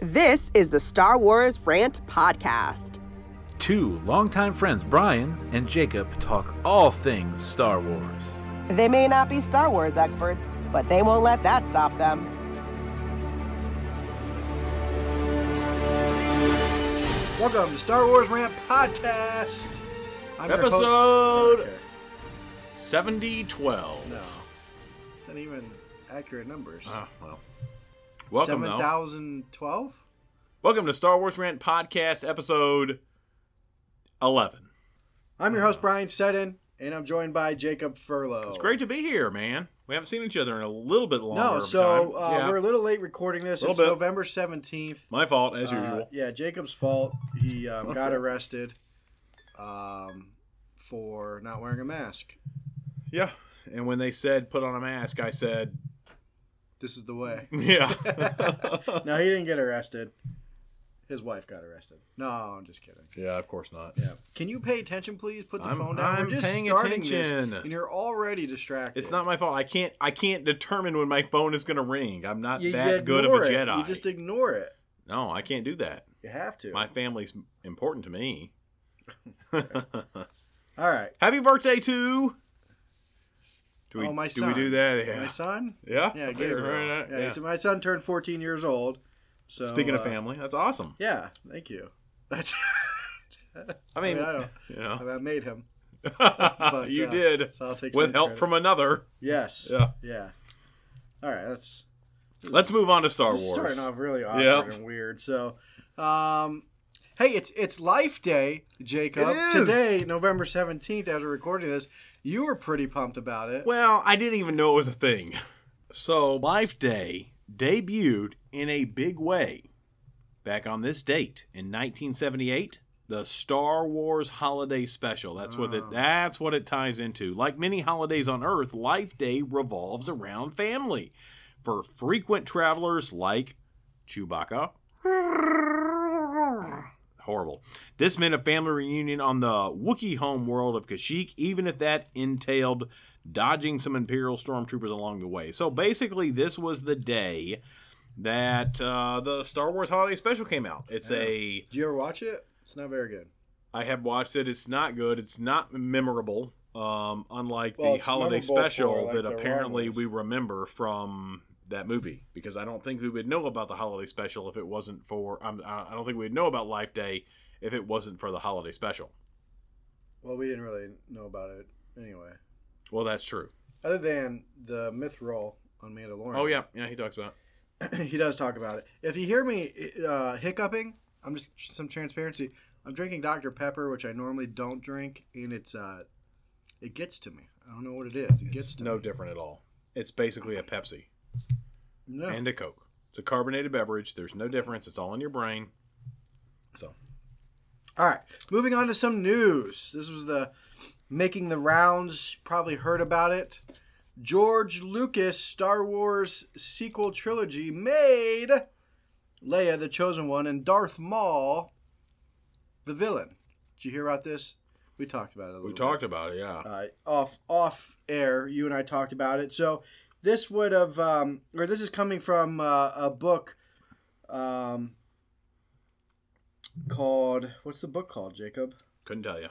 This is the Star Wars Rant Podcast. Two longtime friends, Brian and Jacob, talk all things Star Wars. They may not be Star Wars experts, but they won't let that stop them. Welcome to Star Wars Rant Podcast. I'm your ho- Episode Okay. 7012. No, it's not even accurate numbers. Ah, well. Welcome, Seven though. Welcome to Star Wars Rant Podcast, episode 11. I'm your host Brian Seddon, and I'm joined by Jacob Furlow. It's great to be here, man. We haven't seen each other in a little bit longer. No, so time. uh, Yeah. we're a little late recording this. It's bit. November seventeenth. My fault, as Uh, usual. yeah, Jacob's fault. He um, got arrested um, for not wearing a mask. Yeah. And when they said put on a mask, I said, This is the way. yeah. no, he didn't get arrested. His wife got arrested. No, I'm just kidding. yeah, of course not. Yeah. Can you pay attention, please? Put the I'm- phone down. I'm We're just paying starting attention. this, and you're already distracted. It's not my fault. I can't. I can't determine when my phone is going to ring. I'm not You, that you good of a it. Jedi. You just ignore it. no, I can't do that. You have to. My family's important to me. All right. Happy birthday to. Do we, oh, my do son. we do that? Yeah. My son. Yeah. Yeah, Gabriel. Yeah, yeah. my son turned 14 years old. So Speaking of uh, family, that's awesome. yeah, thank you. That's. I mean, I don't- you know, I made him, but, you uh, did so I'll take with help credit. from another. Yes. Yeah. Yeah. All right. That's. Let's move on to Star Wars. Starting off really awkward Yep. and weird. So, um, hey, it's it's Life Day, Jacob. It is. Today, November seventeenth, as we're recording this, you were pretty pumped about it. Well, I didn't even know it was a thing. So, Life Day debuted in a big way back on this date in 1978. The Star Wars Holiday Special. That's what it. Oh. That's what it ties into. Like many holidays on Earth, Life Day revolves around family. For frequent travelers like Chewbacca, horrible. This meant a family reunion on the Wookiee home world of Kashyyyk, even if that entailed dodging some Imperial stormtroopers along the way. So basically, this was the day that uh, the Star Wars Holiday Special came out. It's a Did you ever watch it? It's not very good. I have watched it. It's not good. It's not memorable. Um, unlike Well, the holiday special for, like, that apparently we remember from that movie, because I don't think we would know about the holiday special if it wasn't for. Um, I don't think we'd know about Life Day if it wasn't for the holiday special. Well, we didn't really know about it anyway, Well, that's true. other than the Mythrol on Mandalorian. Oh yeah, yeah, he talks about. it. he does talk about it. If you hear me uh, hiccuping, I'm just some transparency. I'm drinking Dr Pepper, which I normally don't drink, and it's uh, it gets to me. I don't know what it is. It gets to no me. different at all. It's basically a Pepsi No. and a Coke. It's a carbonated beverage. There's no difference. It's all in your brain. So All right, moving on to some news. This was the making the rounds. Probably heard about it. George Lucas Star Wars sequel trilogy made Leia the chosen one and Darth Maul the villain. Did you hear about this? We talked about it a little we bit. talked about it. Yeah. uh, off off air. You and I talked about it. So this would have, um, or this is coming from uh, a book um, called what's the book called, Jacob? Couldn't tell you.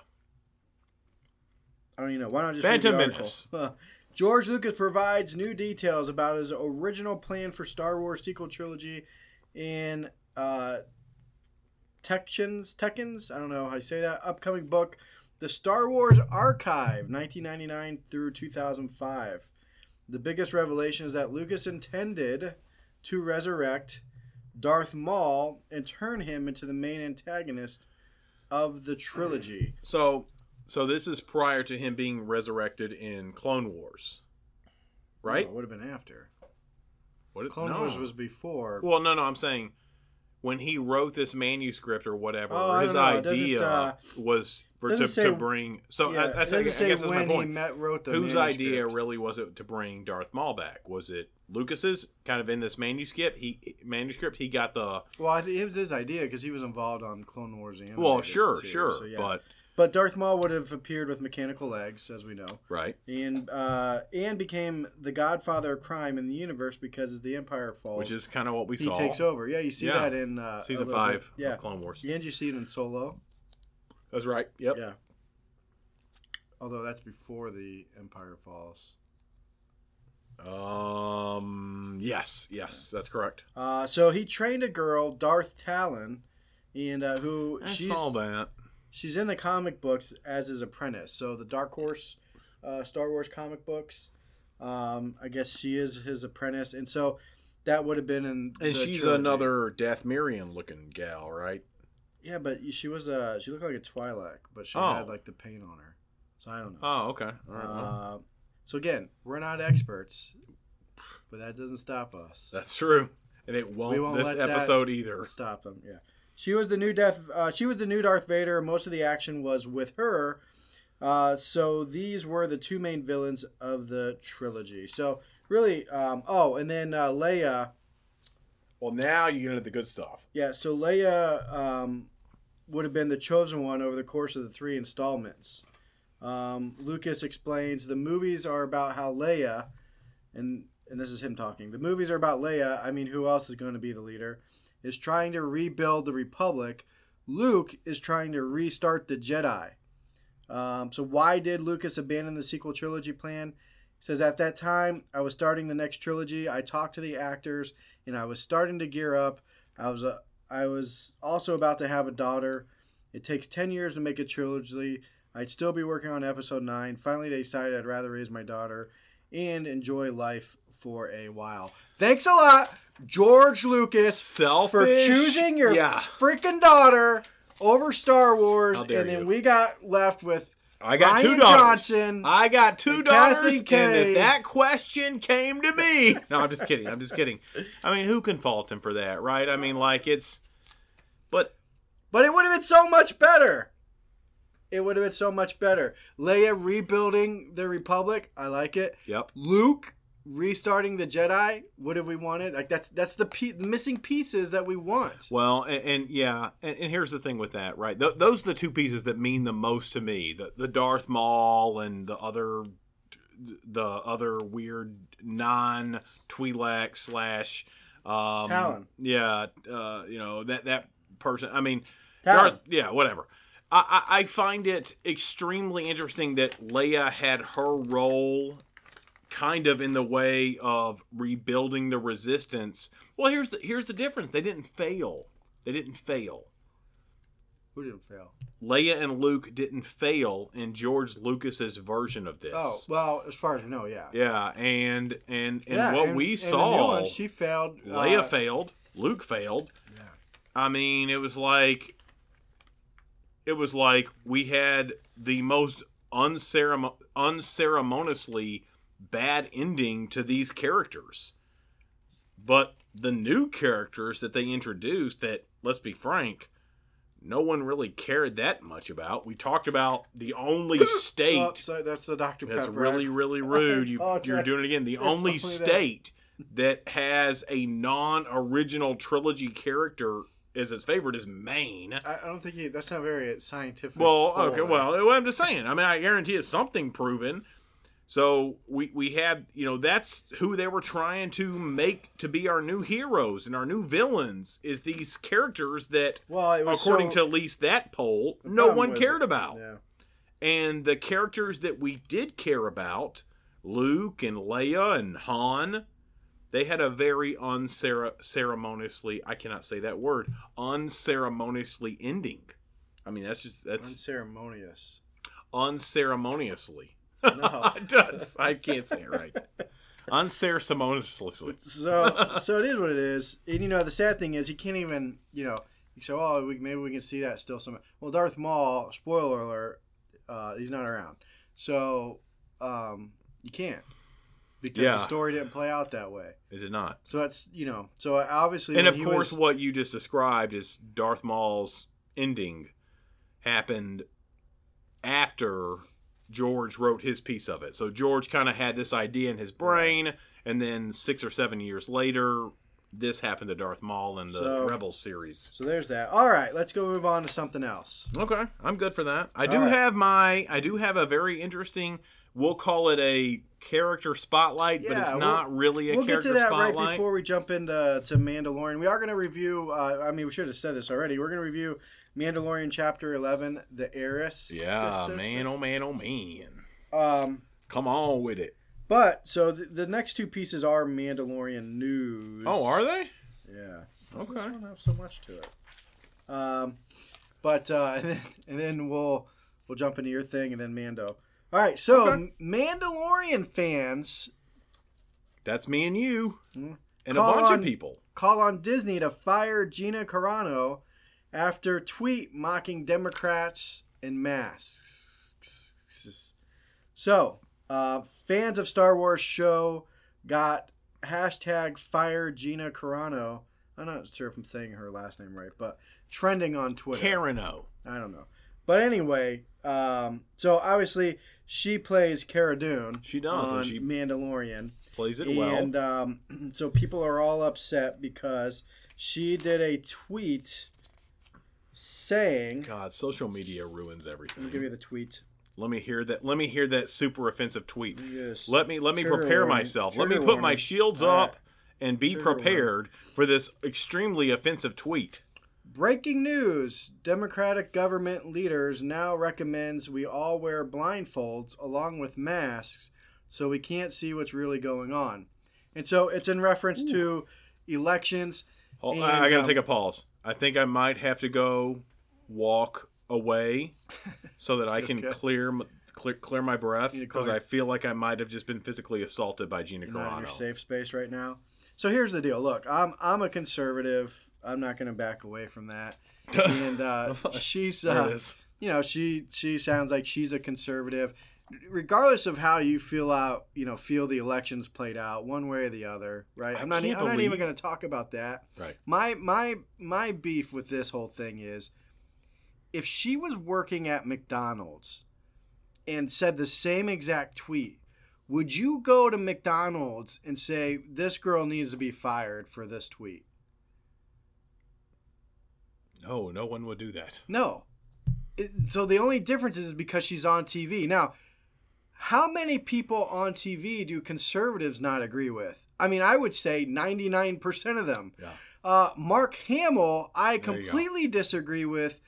I don't even know. Why not just Phantom read the Menace. George Lucas provides new details about his original plan for Star Wars sequel trilogy in uh, Tekken's Tekken's. I don't know how you say that. Upcoming book, The Star Wars Archive, 1999 through 2005. The biggest revelation is that Lucas intended to resurrect Darth Maul and turn him into the main antagonist of the trilogy. So, so this is prior to him being resurrected in Clone Wars, right? No, it would have been after. What Clone no. Wars was before. Well, no, no. I'm saying when he wrote this manuscript or whatever, Oh, his don't know. It doesn't, idea uh, was for to, say- to bring. So yeah, I, I, I say guess that's my when he point. met, wrote the Whose manuscript. idea really was it to bring Darth Maul back? Was it Lucas's? Kind of in this manuscript, he manuscript he got the Well, it was his idea because he was involved on Clone Wars. The well, sure, series, sure, so yeah. but But Darth Maul would have appeared with mechanical legs, as we know, Right. and uh, and became the godfather of crime in the universe because as the Empire falls, Which is kind of what we he saw. takes over. Yeah, you see Yeah. that in uh, Season little bit. five Yeah, of Clone Wars. and you see it in Solo. That's right. Yep. Yeah. Although that's before the Empire falls. Um. Yes. Yes. That's correct. Uh, so he trained a girl, Darth Talon, and uh, who I she's saw that. she's in the comic books as his apprentice. So the Dark Horse, uh, Star Wars comic books. Um, I guess she is his apprentice, and so that would have been in. And she's trilogy. another Dathomirian looking gal, right? Yeah, but she was a she looked like a Twi'lek, but she Oh. had like the paint on her. So I don't know. Oh, okay. All right. Uh, so again, we're not experts, but that doesn't stop us. that's true. And it won't, won't this episode either. Stop them. Yeah, she was the new Death. Uh, she was the new Darth Vader. Most of the action was with her. Uh, so these were the two main villains of the trilogy. So really, um, oh, and then uh, Leia. Well, now you get into the good stuff. Yeah, so Leia um, would have been the chosen one over the course of the three installments. Um, Lucas explains the movies are about how Leia, and and this is him talking. The movies are about Leia. I mean, who else is going to be the leader? Is trying to rebuild the Republic. Luke is trying to restart the Jedi. Um, so why did Lucas abandon the sequel trilogy plan? He says at that time I was starting the next trilogy. I talked to the actors and I was starting to gear up. I was a, I was also about to have a daughter. It takes 10 years to make a trilogy. I'd still be working on episode 9. Finally, they decided I'd rather raise my daughter and enjoy life for a while. Thanks a lot, George Lucas, Selfish. for choosing your Yeah. freaking daughter over Star Wars. And then you. we got left with I got Rian two daughters. Johnson I got two and daughters, and if that question came to me, no, I'm just kidding. I'm just kidding. I mean, who can fault him for that, right? I mean, like it's, but But it would have been so much better. It would have been so much better. Leia rebuilding the Republic, I like it. yep. Luke restarting the Jedi, what have we wanted? Like that's that's the pe- missing pieces that we want. Well, and, and yeah, and, and here's the thing with that, right? Th- those are the two pieces that mean the most to me: the the Darth Maul and the other, the other weird non Twi'lek slash, um, Talon. Yeah, uh, you know that that person. I mean. Darth- yeah, whatever. I, I I find it extremely interesting that Leia had her role kind of in the way of rebuilding the resistance. Well, here's the here's the difference. They didn't fail. They didn't fail. Who didn't fail? Leia and Luke didn't fail in George Lucas's version of this. Oh well, as far as I know, yeah. Yeah, and and and Yeah, what and- we and saw, one, she failed. Leia uh, failed, Luke failed. Yeah. I mean, it was like it was like we had the most unceremon- unceremoniously bad ending to these characters. But the new characters that they introduced that let's be frank, no one really cared that much about. We talked about the only oh, state Oh, so that's the Dr. that's Pepper. really, really oh, rude. You, apologize. you're doing it again. The It's only only that. state that has a non-original trilogy character as its favorite is Maine. I, I don't think you, that's not very scientific. Well, okay, well, I'm just saying. I mean, I guarantee it's something proven. So we we have you know that's who they were trying to make to be our new heroes and our new villains is these characters that well, it according so- to at least that poll no one cared about Yeah. and the characters that we did care about, Luke and Leia and Han, they had a very unceremoniously, I cannot say that word, unceremoniously ending. I mean, that's just, that's unceremonious. unceremoniously. No. It does. I can't say it right. Unceremoniously. So, so it is what it is. And you know, the sad thing is, he can't even. You know, you say, "Oh, we, maybe we can see that still." Some. Well, Darth Maul. Spoiler alert. Uh, he's not around. So, um, you can't because Yeah. the story didn't play out that way. It did not. So that's you know. So obviously, and of course, was- what you just described is Darth Maul's ending happened after George wrote his piece of it. So George kind of had this idea in his brain, and then six or seven years later, this happened to Darth Maul in the So- Rebels series. So there's that. All right, let's go move on to something else. Okay, I'm good for that. I do right. have my I do have a very interesting. We'll call it a character spotlight, but Yeah, it's we'll- not really a We'll get character to that spotlight. right before we jump into to Mandalorian. We are going to review. Uh, I mean, we should have said this already. We're going to review Mandalorian chapter eleven, the heiress. yeah, Sis- sis- man, oh man, oh man. Um, Come on with it. but so the, the next two pieces are Mandalorian news. Oh, are they? Yeah. Okay. This don't have so much to it. Um, but uh, and then, and then we'll we'll jump into your thing and then Mando. All right, so Okay. Mandalorian fans That's me and you. Mm. And a bunch on- of people. call on Disney to fire Gina Carano after tweet mocking Democrats and masks. So, uh, fans of Star Wars show got hashtag fire Gina Carano. I'm not sure if I'm saying her last name right, but trending on Twitter. Karen I don't know. But anyway, um, so obviously she plays Cara Dune She does, and on she Mandalorian. plays it well. And um, so people are all upset because she did a tweet saying, God, social media ruins "Let me give everything. you the tweet." Let me hear that. Let me hear that super offensive tweet. Yes. Let me let me Trigger prepare warning. myself. Let me Trigger put my shields All up right. and be Trigger prepared for this extremely offensive tweet. Breaking news: Democratic government leaders now recommends we all wear blindfolds along with masks so we can't see what's really going on. And so it's in reference to elections. Oh, And, I, I gotta um, take a pause. I think I might have to go walk away so that I can Okay. clear, clear clear my breath You need to because I feel like I might have just been physically assaulted by Gina You're not in your safe space right now. So here's the deal. Look, I'm I'm a conservative. I'm not going to back away from that. And uh, she's, uh, you know, she she sounds like she's a conservative. Regardless of how you feel out, you know, feel the elections played out one way or the other, right? I I'm not. I'm not even going to talk about that. Right. My my my beef with this whole thing is, if she was working at McDonald's, and said the same exact tweet, would you go to McDonald's and say this girl needs to be fired for this tweet? No, no one would do that. No. It, so the only difference is because she's on TV. Now, how many people on TV do conservatives not agree with? I mean, I would say 99% of them. Yeah. Uh, Mark Hamill, I There completely disagree with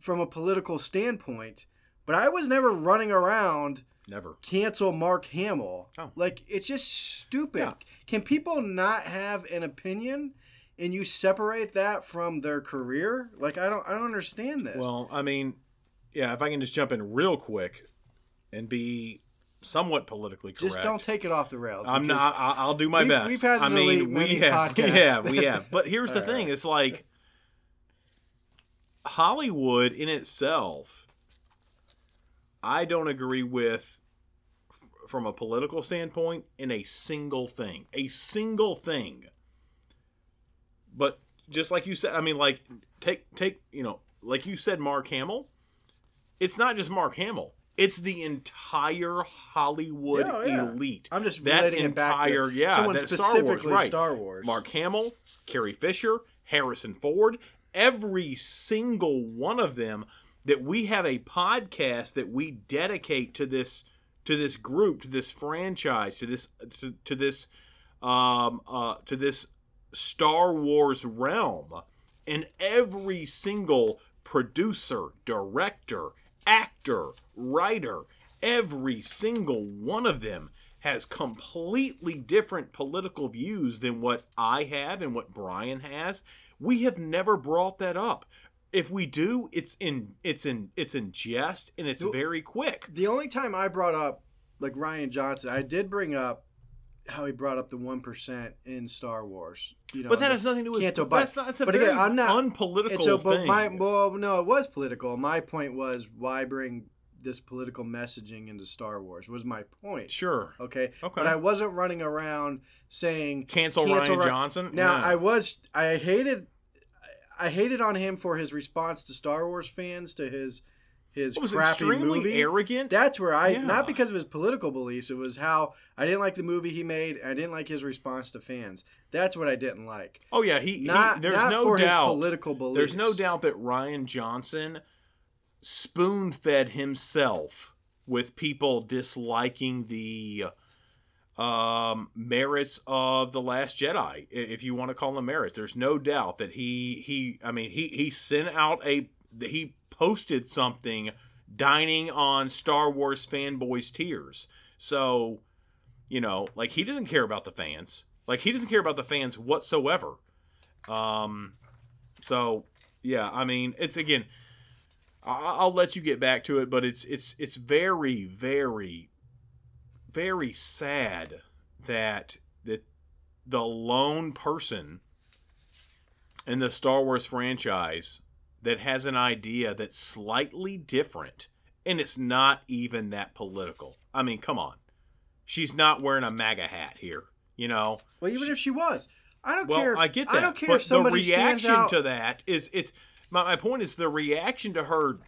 from a political standpoint, but I was never running around Never. cancel Mark Hamill. Oh. Like it's just stupid. Yeah. Can people not have an opinion and you separate that from their career? Like I don't I don't understand this. Well, I mean, yeah, if I can just jump in real quick and be somewhat politically correct. just don't take it off the rails. I'm not. I, I'll do my we've- best. we've had I mean, we have, we podcasts. have, we have. But here's the thing: right. it's like Hollywood in itself. I don't agree with, from a political standpoint, in a single thing. A single thing. But just like you said, I mean, like take take you know, like you said, Mark Hamill. It's not just Mark Hamill. It's the entire Hollywood Yeah, yeah. elite. I'm just that relating it back to entire yeah, someone that Star Wars, specifically right. Star Wars. Mark Hamill, Carrie Fisher, Harrison Ford, every single one of them that we have a podcast that we dedicate to this to this group, to this franchise, to this to, to this um uh to this Star Wars realm. And every single producer, director, actor, writer, every single one of them has completely different political views than what I have and what Brian has. We have never brought that up. If we do, it's in it's in it's in jest and it's very quick. The only time I brought up like Rian Johnson, I did bring up how he brought up the one percent in Star Wars. You know, But that has nothing to do with Canto Bight. that's not it's a But again, I'm not- unpolitical It's a, but thing. my well, no, it was political. My point was why bring this political messaging into Star Wars was my point. sure. Okay. Okay. But I wasn't running around saying Cancel, Cancel Rian Ry- Johnson. Now Yeah. I was I hated I hated on him for his response to Star Wars fans to his his was crappy extremely movie. arrogant. That's where I Yeah. not because of his political beliefs. It was how I didn't like the movie he made. And I didn't like his response to fans. That's what I didn't like. oh yeah, he, he Not there's not no for doubt. his political beliefs. There's no doubt that Rian Johnson spoon fed himself with people disliking the um, merits of the Last Jedi, if you want to call them merits. There's no doubt that he he I mean he he sent out a he posted something dining on Star Wars fanboys tears. So, you know, like he doesn't care about the fans. Like he doesn't care about the fans whatsoever. Um so yeah, I mean, it's again. I- I'll let you get back to it, but it's it's it's very very very sad that that the lone person in the Star Wars franchise that has an idea that's slightly different and it's not even that political. I mean, come on. She's not wearing a MAGA hat here, you know. Well, even if she was, I don't Well, care. If, I get that. I don't care but if somebody the reaction out. to that is it's my, my point is the reaction to her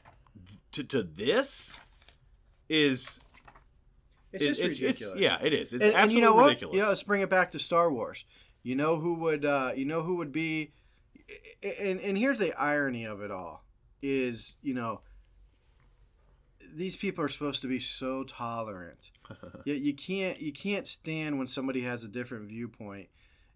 to, to this is it's just it's, ridiculous. it's yeah it is it's and, absolutely and you know what? ridiculous. You know, let's bring it back to Star Wars. You know who would? Uh, you know who would be? And and here's the irony of it all: is you know these people are supposed to be so tolerant. Yet you can't you can't stand when somebody has a different viewpoint.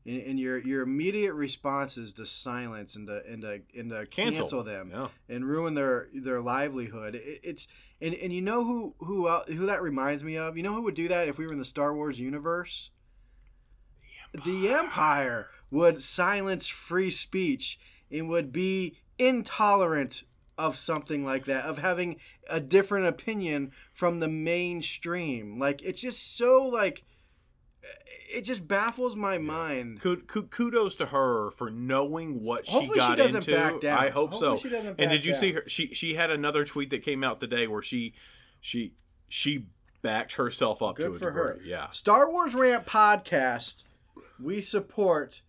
And, and your your immediate response is to silence and to and to, and to Cancel. cancel them Yeah. and ruin their their livelihood. It, it's and, and you know who who el- who that reminds me of. You know who would do that if we were in the Star Wars universe? The Empire would silence free speech and would be intolerant of something like that, of having a different opinion from the mainstream. Like it's just so like it just baffles my mind. Kud- kud- Kudos to her for knowing what she Hopefully she got doesn't into. down. I hope Hopefully so. she And did you see her? She she had another tweet that came out today where she she she backed herself up to a for her. degree. Yeah. Star Wars Rant podcast. We support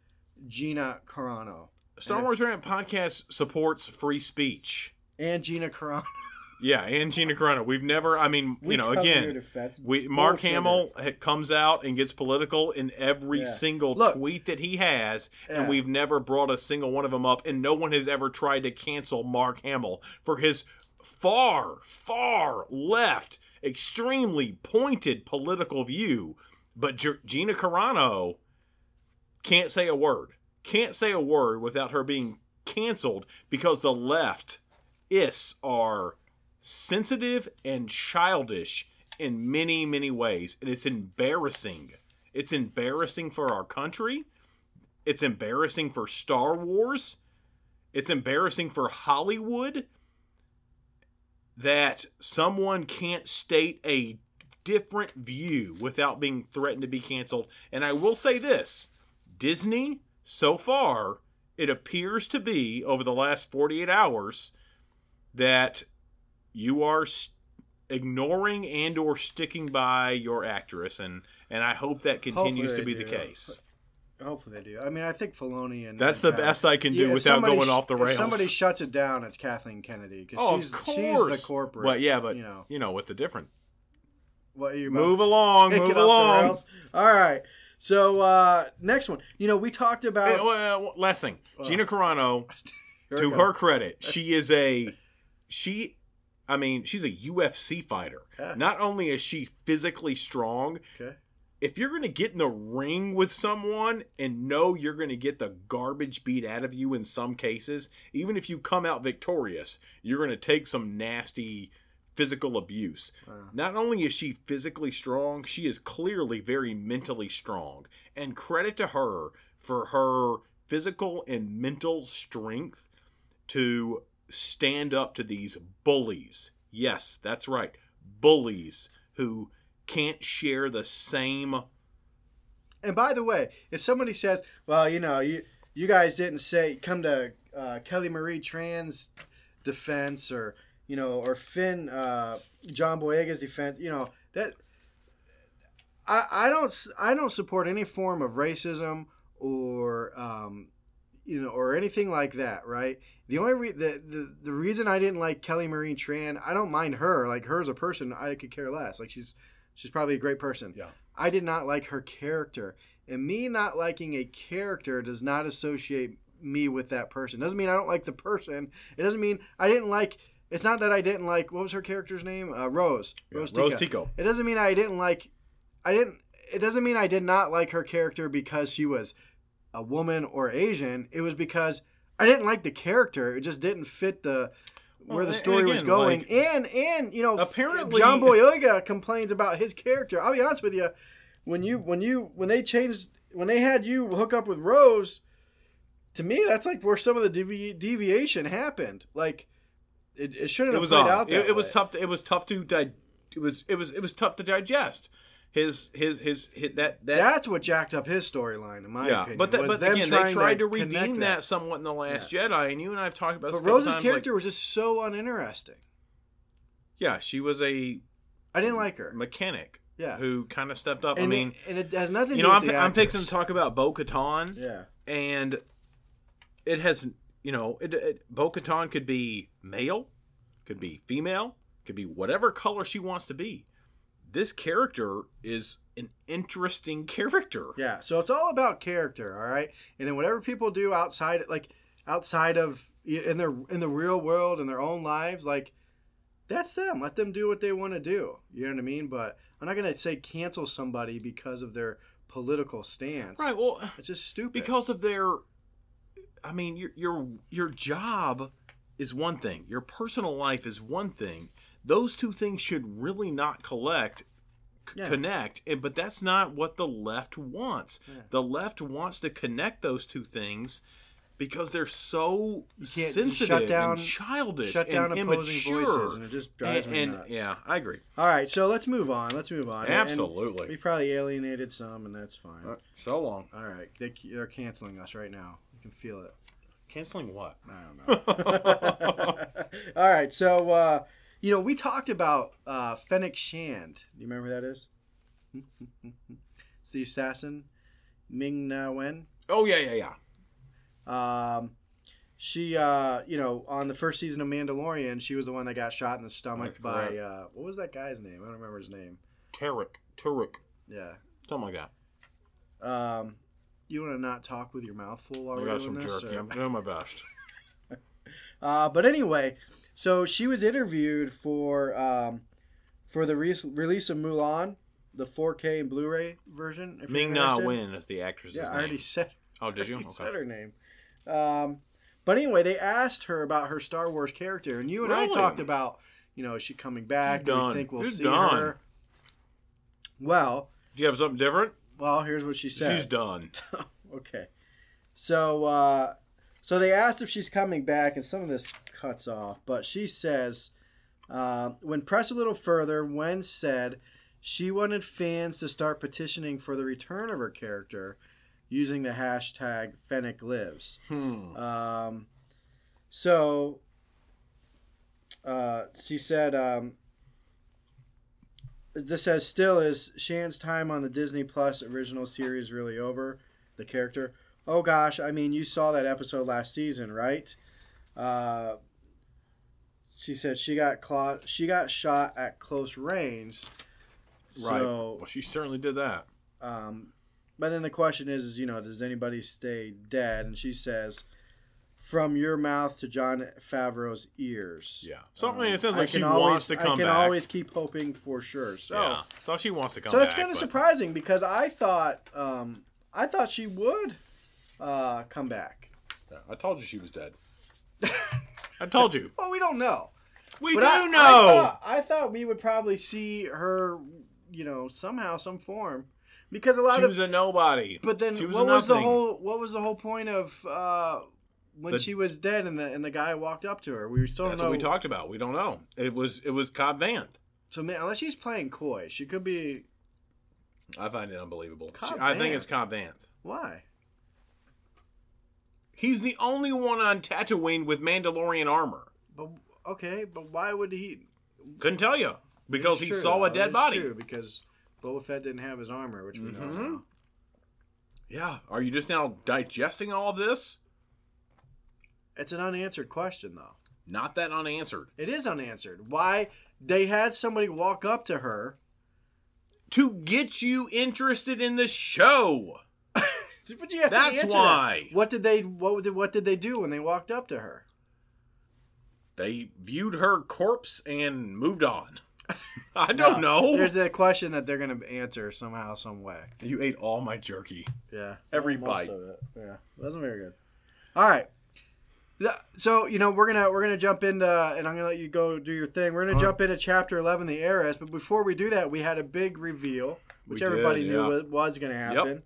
Gina Carano Star Wars Rant podcast supports free speech. and Gina Carano. Yeah, and Gina Carano. We've never. I mean, We you know, again, we Mark Hamill comes out and gets political in every Yeah. single Look. tweet that he has, Yeah. and we've never brought a single one of them up, and no one has ever tried to cancel Mark Hamill for his far, far left, extremely pointed political view. But Gina Carano can't say a word. Can't say a word without her being canceled because the left is are sensitive and childish in many, many ways. And it's embarrassing. It's embarrassing for our country. It's embarrassing for Star Wars. It's embarrassing for Hollywood that someone can't state a different view without being threatened to be canceled. And I will say this Disney, so far, it appears to be over the last 48 hours that you are s ignoring and or sticking by your actress and and I hope that continues Hopefully to be they the do. case. Hopefully they do. I mean, I think Filoni and That's and the best I can do Yeah, without somebody going off the rails. If somebody shuts it down, it's Kathleen Kennedy because oh, she's she's the corporate. But yeah, but you know, you know, with the different what are you move along, move it off the along. All right. So uh next one. You know, we talked about. Hey, well, last thing, Gina Carano. To her credit, she is a she. I mean, she's a UFC fighter. Yeah. Not only is she physically strong, Okay. if you're going to get in the ring with someone and know you're going to get the garbage beat out of you in some cases, even if you come out victorious, you're going to take some nasty physical abuse. Not only is she physically strong, she is clearly very mentally strong. And credit to her for her physical and mental strength to stand up to these bullies. Yes, that's right. Bullies who can't share the same And by the way, if somebody says, "Well, you know, you you guys didn't say come to uh, Kelly Marie Tran's defense, or you know, or Finn uh, John Boyega's defense," you know that I I don't I don't support any form of racism or um, you know, or anything like that, right? The only re- the, the the reason I didn't like Kelly Marie Tran, I don't mind her. Like her as a person, I could care less. Like she's she's probably a great person. Yeah. I did not like her character, and me not liking a character does not associate me with that person. Doesn't mean I don't like the person. It doesn't mean I didn't like. It's not that I didn't like. What was her character's name? Uh, Rose. Rose. Rose Tico. Tico. It doesn't mean I didn't like. I didn't. It doesn't mean I did not like her character because she was a woman or Asian. It was because I didn't like the character. It just didn't fit the where Well, the story was going. like- and and you know, Apparently- John Boyega complains about his character. I'll be honest with you. When you when you when they changed when they had you hook up with Rose, to me that's like where some of the devi- deviation happened. Like it, it shouldn't It have was played odd. out that It, it was tough. To, it was tough to di- It was it was it was tough to digest. His his his, his that that That's what jacked up his storyline, in my yeah, opinion. but that, but again, they tried to, redeem that. somewhat in the Last Jedi, and you and I have talked about. But Rose's times, character like, was just so uninteresting. yeah, she was a I didn't like her. mechanic Yeah, who kind of stepped up. and I mean, it, and it has nothing. you to know, do I'm, I'm fixing to talk about Bo Katan, Yeah, and it has, you know, it, it, Bo Katan could be male, could be female, could be whatever color she wants to be. This character is an interesting character. yeah. So it's all about character, all right. And then whatever people do outside, like outside of in their in the real world in their own lives, like that's them. Let them do what they want to do. You know what I mean? But I'm not gonna say cancel somebody because of their political stance. Right. Well, It's just stupid. because of their i mean your your your job is one thing your personal life is one thing those two things should really not collect c- Yeah. connect but that's not what the left wants Yeah. the left wants to connect those two things because they're so You can't just sensitive shut down- and childish shut down and opposing immature. voices, and it just drives and, me and- nuts. yeah i agree All right, so let's move on. Let's move on. And- and absolutely we probably alienated some, and that's fine. So long All right, they, they're canceling us right now. You can feel it. canceling what I don't know. All right, so uh, you know we talked about uh, Fennec Shand. Do you remember who that is? it's the assassin Ming Na Wen. oh yeah yeah yeah Um, she, uh, you know, on the first season of Mandalorian, she was the one that got shot in the stomach That's by correct. uh, what was that guy's name? I don't remember his name. Tarek Tarek Yeah. something like that Um, you want to not talk with your mouth full while I we're got doing some this? jerky. or- I'm doing my best. Uh, but anyway, so she was interviewed for um, for the re- release of Mulan, the 4K and Blu-ray version. if Ming Na. Wen is the actress's Yeah, name. I already said. Oh, did you? I already said Okay. her name. Um, but anyway, they asked her about her Star Wars character, and you and I talked about, you know, is she coming back? Do we think we'll You're see done. her? Well, Do you have something different? Well, here's what she said. She's done. okay. So uh so they asked if she's coming back and some of this cuts off, but she says uh, when pressed a little further, Wen said she wanted fans to start petitioning for the return of her character using the hashtag Fennec Lives. Hmm. Um, so uh, she said, um, this says, still is Shand's time on the Disney Plus original series really over? The character. Oh gosh, I mean, you saw that episode last season, right? Uh, she said she got cla- she got shot at close range. Right. So, well, she certainly did that. um, but then the question is, is, you know, does anybody stay dead? And she says, from your mouth to Jon Favreau's ears. Yeah. So I mean, Um, it sounds like she always- wants to come I can back. always keep hoping for sure. So, yeah. So she wants to come back. so back. it's kind of but- surprising because I thought, um, I thought she would uh, come back. Yeah, I told you she was dead. I told you. Well, we don't know. We But do I, know. I thought, I thought we would probably see her, you know, somehow, some form, because a lot she of she was a nobody. But then, She was what was the whole? What was the whole point of uh, when The- she was dead and the and the guy walked up to her? We still don't That's know. what we talked about. We don't know. It was it was Cobb Vanth. So man, unless she's playing coy, she could be. I find it unbelievable. She- I think it's Cobb Vanth. Why? He's the only one on Tatooine with Mandalorian armor. But okay, but why would he? Couldn't tell you because he true, saw a dead body. true, because Boba Fett didn't have his armor, which we know Mhm. now. Yeah. Are you just now digesting all of this? It's an unanswered question, though. Not that unanswered. It is unanswered. Why they had somebody walk up to her? To get you interested in the show. But you have That's to answer why. That. What did they? What did? What did they do when they walked up to her? They viewed her corpse and moved on. I don't No, know. There's a question that they're going to answer somehow, some way. You ate all my jerky. Yeah, Every most bite. of it. Yeah, wasn't very good. All right. Yeah, So you know we're gonna we're gonna jump into and I'm gonna let you go do your thing. We're gonna right. jump into chapter eleven, the heiress. But before we do that, we had a big reveal, which did, everybody knew yeah. was, was gonna happen,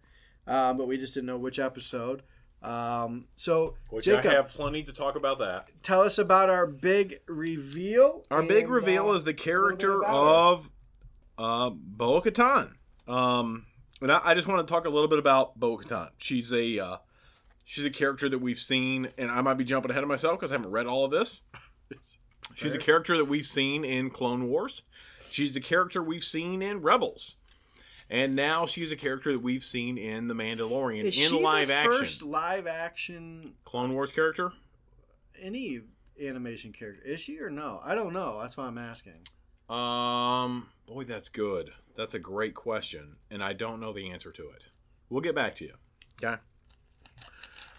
um, but we just didn't know which episode. Um, so Which Jacob, I have plenty to talk about that. tell us about our big reveal. Our big reveal uh, is the character of uh, Bo Katan. Um, and I, I just want to talk a little bit about Bo Katan. She's a uh, she's a character that we've seen, and I might be jumping ahead of myself because I haven't read all of this. She's a character that we've seen in Clone Wars. She's a character we've seen in Rebels. And now she's a character that we've seen in The Mandalorian Is in she live the action. first live action Clone Wars character? any animation character? Is she or no? I don't know. That's why I'm asking. Um, boy, that's good. That's a great question, and I don't know the answer to it. We'll get back to you. Okay.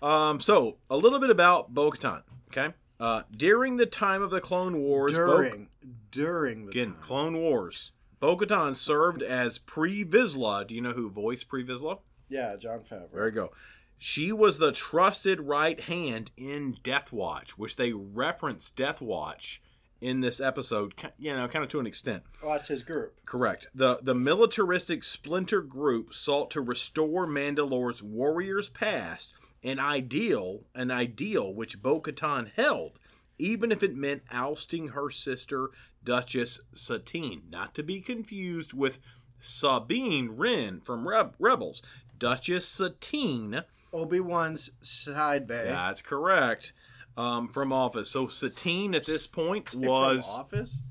Um, so a little bit about Bo-Katan. Okay. Uh, during the time of the Clone Wars, Bo- during during the again, time. Clone Wars, Bo-Katan served as Pre Vizsla. Do you know who voiced Pre Vizsla? yeah, Jon Favreau. There you go. She was the trusted right hand in Death Watch, which they reference Death Watch in this episode. You know, kind of to an extent. Oh, that's his group. Correct. The the militaristic splinter group sought to restore Mandalore's warriors past, an ideal, an ideal which Bo-Katan held, even if it meant ousting her sister Duchess Satine, not to be confused with Sabine Wren from Reb- Rebels. Duchess Satine, Obi Wan's side bay. that's correct, um, from Office. So Satine at this point From was Office.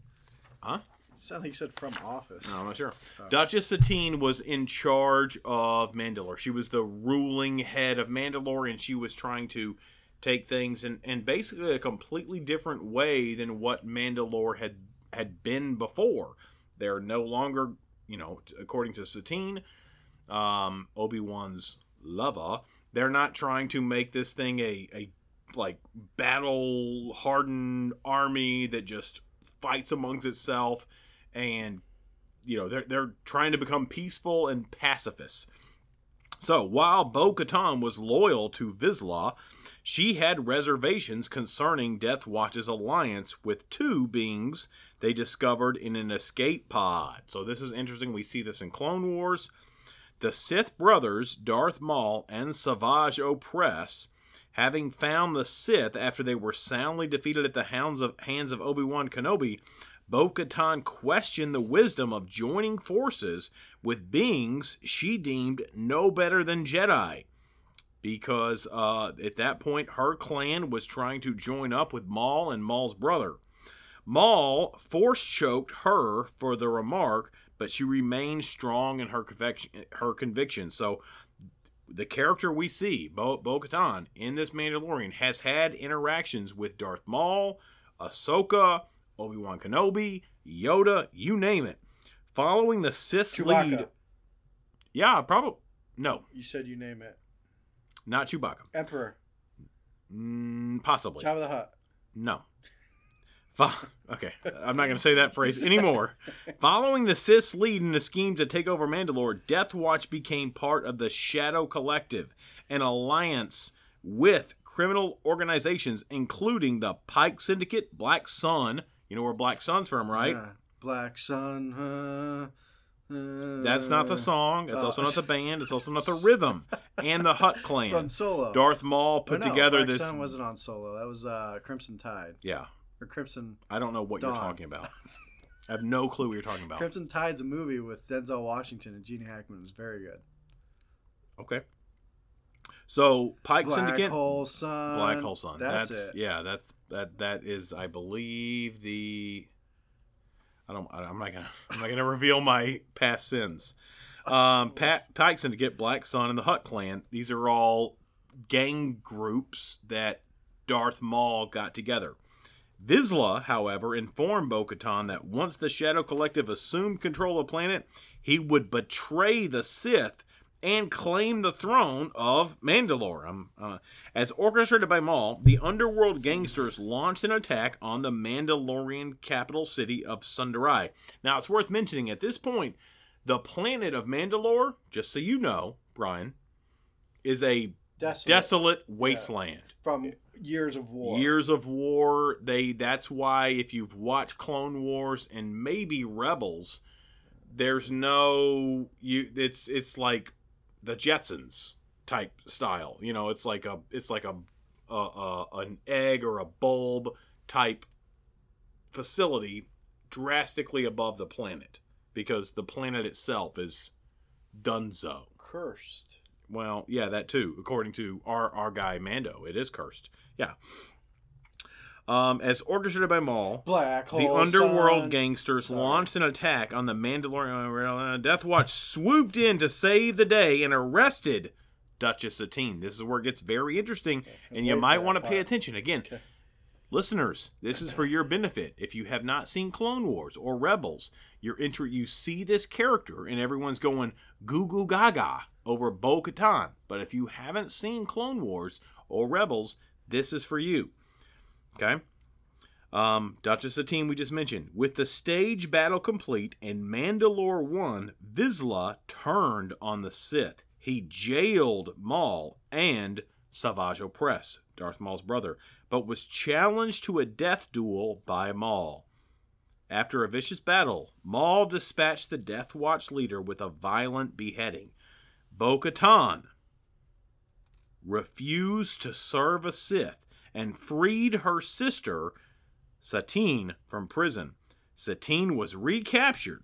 Huh? Sounded like you said from Office. No, I'm not sure. Duchess Satine was in charge of Mandalore. She was the ruling head of Mandalore, and she was trying to take things in, in basically a completely different way than what Mandalore had had been before. They're no longer, you know, according to Satine, um, Obi Wan's lover. They're not trying to make this thing a a like battle hardened army that just fights amongst itself and you know they're they're trying to become peaceful and pacifists. So while Bo Katan was loyal to Vizsla, she had reservations concerning Death Watch's alliance with two beings they discovered in an escape pod. So this is interesting. We see this in Clone Wars. The Sith brothers, Darth Maul and Savage Opress, having found the Sith after they were soundly defeated at the hounds of, hands of Obi-Wan Kenobi, Bo-Katan questioned the wisdom of joining forces with beings she deemed no better than Jedi. Because uh, at that point, her clan was trying to join up with Maul and Maul's brother. Maul force choked her for the remark, but she remained strong in her conviction. Her conviction. So, the character we see, Bo Katan, in this Mandalorian, has had interactions with Darth Maul, Ahsoka, Obi Wan Kenobi, Yoda, you name it. Following the Sith Chewbacca. lead. Yeah, probably. No, You said you name it. not Chewbacca. Emperor. Mm, possibly. Jabba the Hutt. No. Okay, I'm not going to say that phrase anymore. Following the Sith's lead in a scheme to take over Mandalore, Death Watch became part of the Shadow Collective, an alliance with criminal organizations, including the Pike Syndicate, Black Sun. You know where Black Sun's from, right? Yeah. Black Sun. Uh, uh, That's not the song. It's Oh. also not the band. It's also not the rhythm. And the Hutt Clan. Solo. Darth Maul put no, together Black this. Sun wasn't on Solo. That was uh, Crimson Tide Yeah, or Crimson. I don't know what you're talking about. I have no clue what you're talking about. Crimson Tide's a movie with Denzel Washington and Gene Hackman. It was very good. Okay. So Pike Black Syndicate, Hole Sun. Black Hole Sun. That's, That's, it. yeah. That's that. That is, I believe the. I don't. I'm not gonna. I'm not gonna reveal my past sins. Um, Pat, Pike Syndicate, Black Sun, and the Hutt Clan. These are all gang groups that Darth Maul got together. Vizsla, however, informed Bo Katan that once the Shadow Collective assumed control of the planet, he would betray the Sith and claim the throne of Mandalore. Um, uh, as orchestrated by Maul, the underworld gangsters launched an attack on the Mandalorian capital city of Sundari. Now, it's worth mentioning at this point, the planet of Mandalore, just so you know, Brian, is a Desolate. desolate wasteland. from years of war. Years of war. They that's why if you've watched Clone Wars and maybe Rebels, there's no you it's it's like the Jetsons type style. You know, it's like a it's like a, a, a an egg or a bulb type facility drastically above the planet because the planet itself is dunzo. Cursed. Well, yeah, that too. According to our our guy Mando, it is cursed. Yeah. Um, as orchestrated by Maul, Black hole. the underworld son. gangsters Sorry. launched an attack on the Mandalorian. Death Watch swooped in to save the day and arrested Duchess Satine. This is where it gets very interesting, and you might want to pay attention. Again, Okay. listeners, this is for your benefit. If you have not seen Clone Wars or Rebels, you're inter- you see this character, and everyone's going goo goo gaga over Bo Katan. But if you haven't seen Clone Wars or Rebels, this is for you. Okay? Um, Duchess team we just mentioned. With the stage battle complete and Mandalore won, Vizsla turned on the Sith. He jailed Maul and Savage Opress, Darth Maul's brother, but was challenged to a death duel by Maul. After a vicious battle, Maul dispatched the Death Watch leader with a violent beheading. Bo Katan refused to serve a Sith and freed her sister, Satine, from prison. Satine was recaptured.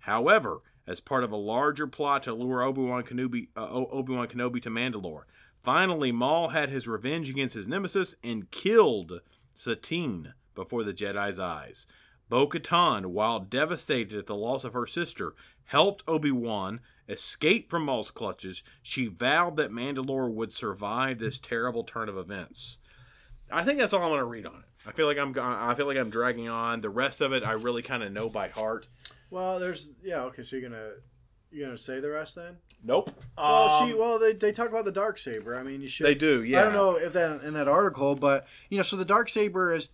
However, as part of a larger plot to lure Obi-Wan Kenobi, uh, Obi-Wan Kenobi to Mandalore. Finally, Maul had his revenge against his nemesis and killed Satine before the Jedi's eyes. Bo-Katan, while devastated at the loss of her sister, helped Obi-Wan escape from Maul's clutches. She vowed that Mandalore would survive this terrible turn of events. I think that's all I'm going to read on it. I feel like I'm I feel like I'm dragging on. The rest of it I really kind of know by heart. Well, there's yeah. Okay, so you're gonna you're gonna say the rest then? Nope. Well, Um, she well they, they talk about the dark saber. I mean, you should. they do. Yeah. I don't know if that in that article, but you know, so the dark saber is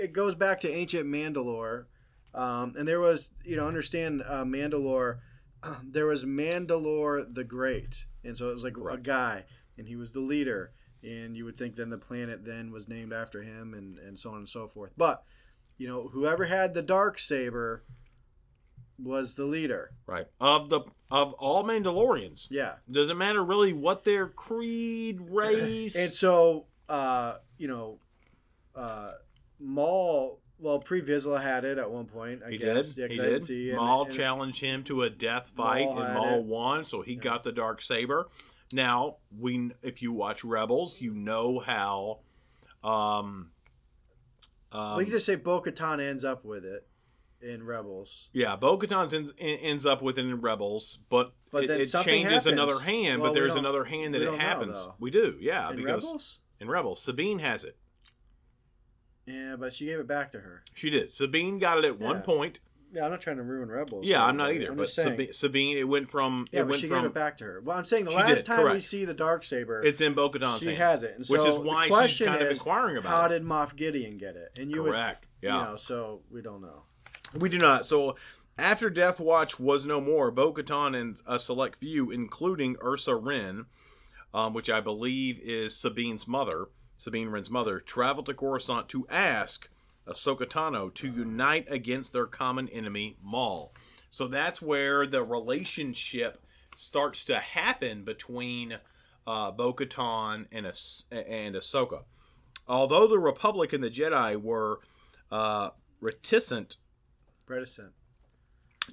it goes back to ancient Mandalore, um, and there was you know understand uh, Mandalore, there was Mandalore the Great, and so it was like a guy, and he was the leader, and you would think then the planet then was named after him, and and so on and so forth. But you know, whoever had the dark saber was the leader. Right. Of the of all Mandalorians, Yeah. doesn't matter really what their creed, race. And so, uh, you know, uh, Maul, well, Pre Vizsla had it at one point, I he guess. did. Yeah, he I didn't see. And, Maul and- challenged him to a death fight, Maul and Maul it. won, so he Yeah. got the dark saber. Now we, if you watch Rebels, you know how. Um, um, we can just say Bo Katan ends up with it in Rebels. Yeah, Bo Katan ends, ends up with it in Rebels, but, But it, it changes happens. another hand. Well, but there's another hand that it don't know, happens. we do, yeah, in because Rebels? in Rebels, Sabine has it. Yeah, but she gave it back to her. She did. Sabine got it at one point. Yeah, I'm not trying to ruin Rebels. Yeah, I'm not either. I'm but just saying. Sabine, Sabine, it went from yeah, it but went she from gave it back to her. Well, I'm saying the last did, time we see the dark saber, it's in Bo Katan's she hand, has it. And which is why the she's question kind of inquiring about How it. did Moff Gideon get it? And you would, Correct. Yeah. you know, so we don't know. We do not. So after Death Watch was no more, Bo Katan and a select few, including Ursa Wren, um, which I believe is Sabine's mother, Sabine Wren's mother, traveled to Coruscant to ask Ahsoka Tano to unite against their common enemy, Maul. So that's where the relationship starts to happen between uh, Bo Katan and, Ahs- and Ahsoka. Although the Republic and the Jedi were uh, reticent Reticent.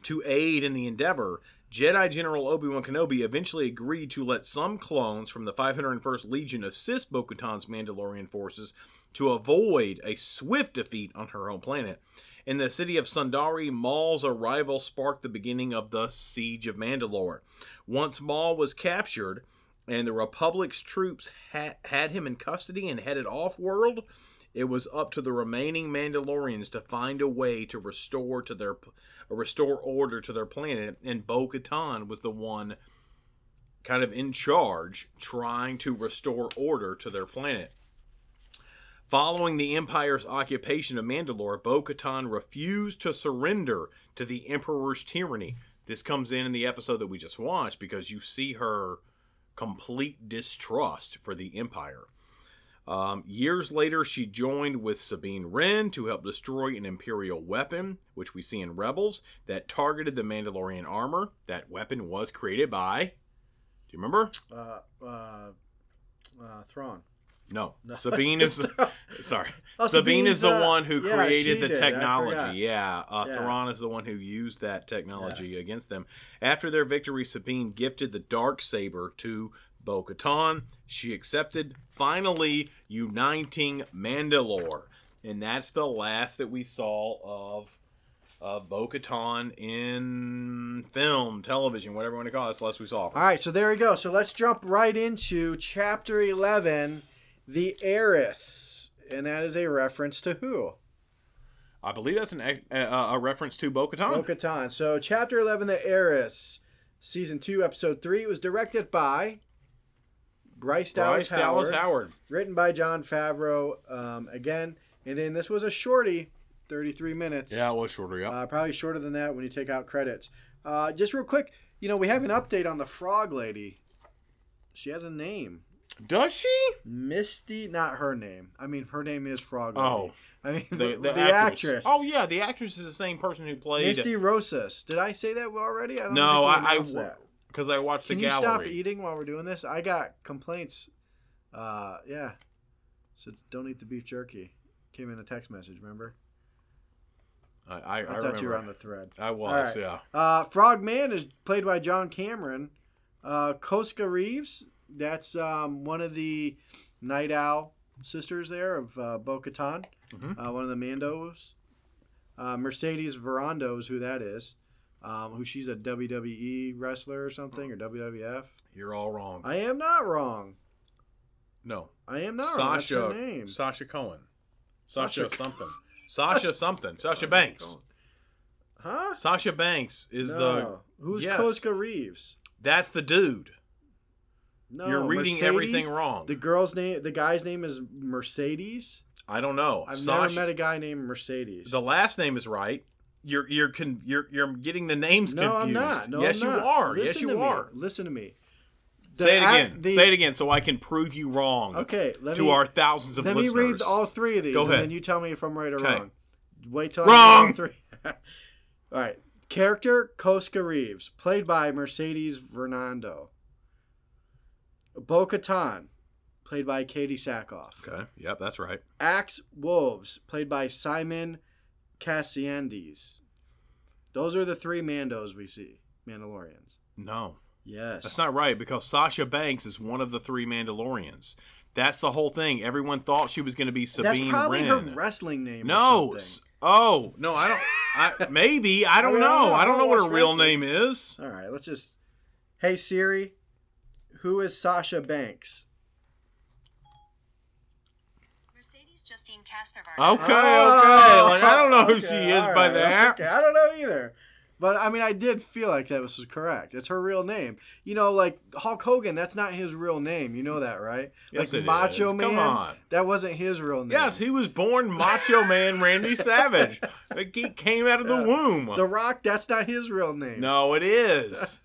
to aid in the endeavor, Jedi General Obi Wan Kenobi eventually agreed to let some clones from the 501st Legion assist Bo Katan's Mandalorian forces to avoid a swift defeat on her home planet. In the city of Sundari, Maul's arrival sparked the beginning of the Siege of Mandalore. Once Maul was captured, and the Republic's troops ha- had him in custody and headed off world, it was up to the remaining Mandalorians to find a way to restore to their restore order to their planet, and Bo Katan was the one kind of in charge trying to restore order to their planet. Following the Empire's occupation of Mandalore, Bo Katan refused to surrender to the Emperor's tyranny. This comes in in the episode that we just watched because you see her complete distrust for the Empire. Um, years later, she joined with Sabine Wren to help destroy an Imperial weapon, which we see in Rebels, that targeted the Mandalorian armor. That weapon was created by. Do you remember? Uh, uh, uh, Thrawn. No, No, Sabine is just- sorry. Oh, Sabine is the uh, one who yeah, created the did. Technology. Yeah, uh, Yeah. Thrawn is the one who used that technology against them. After their victory, Sabine gifted the dark saber to Bo-Katan. She accepted, finally uniting Mandalore, and that's the last that we saw of. Of Bo-Katan in film, television, whatever you want to call it. That's the last we saw. All right, so there we go. So let's jump right into chapter 11, The Heiress. And that is a reference to who? I believe that's an, a, a, reference to Bo-Katan. Bo Katan. So, chapter 11, The Heiress, season 2, episode 3. It was directed by Bryce Dallas, Bryce Dallas Howard, Howard. written by Jon Favreau um, again. And then this was a shorty, 33 minutes. Yeah, it was shorter. Yeah. Uh, probably shorter than that when you take out credits. Uh, just real quick, you know, we have an update on the Frog Lady. She has a name. Does she? Misty, not her name. I mean, her name is Frog. Oh, I mean, the, the, the, the actress. actress. Oh yeah, the actress is the same person who played. Misty Rosas. Did I say that already? I don't no, I I because I watched Can the you stop eating while we're doing this? I got complaints. Uh, yeah. So don't eat the beef jerky. Came in a text message. Remember? I I, I, thought remember. you were on the thread. I was. Right. Yeah. Uh, Frogman is played by John Cameron. Uh, Koska Reeves, that's um, one of the Night Owl sisters there of uh, Bo Katan, Mhm. uh, one of the Mandos. Uh, Mercedes Varnado's who that is, um, who she's a WWE wrestler or something, or WWF. You're all wrong. I am not wrong. no. I am not wrong. That's Sasha. her name. Sasha Cohen. Sasha, Sasha- something. Sasha something. Sasha Banks. Huh? Sasha Banks is the. Who's Yes. Koska Reeves? That's the dude. No, You're reading Mercedes? everything wrong. The girl's name, the guy's name is Mercedes. I don't know. I've Sasha, never met a guy named Mercedes. The last name is right. You're you're con- you're you're getting the names no, confused. No, I'm not. No, yes, I'm not. you are. Listen yes, you me. are. Listen to me. The Say it again. the- Say it again, so I can prove you wrong. Okay, let to me our thousands of let listeners. me read all three of these, Go and ahead. then you tell me if I'm right or Okay. wrong. Wait till Wrong! I three. all right. Character Koska Reeves, played by Mercedes Varnado. Bo Katan, played by Katee Sackhoff. Okay. Yep, that's right. Axe Woves, played by Simon Kassianides. Those are the three Mandos we see, Mandalorians. No, Yes. that's not right because Sasha Banks is one of the three Mandalorians. That's the whole thing. Everyone thought she was going to be Sabine That's probably Wren. her wrestling name. no. Or s- something. Oh no, I don't. I maybe I don't I mean, I know. don't. I don't I know don't what her watch real name is. All right, let's just. Hey Siri, who is Sasha Banks? Mercedes Justine Kaestner Okay, okay. Oh, Like I don't know who okay, she is all by that. Okay, I don't know either. But I mean, I did feel like that was correct. It's her real name. You know, like Hulk Hogan, that's not his real name. You know that, right? Yes, like it Macho is. Man, Come on. that wasn't his real name. Yes, he was born Macho Man Randy Savage. Like he came out of the womb. The Rock, that's not his real name. no, it is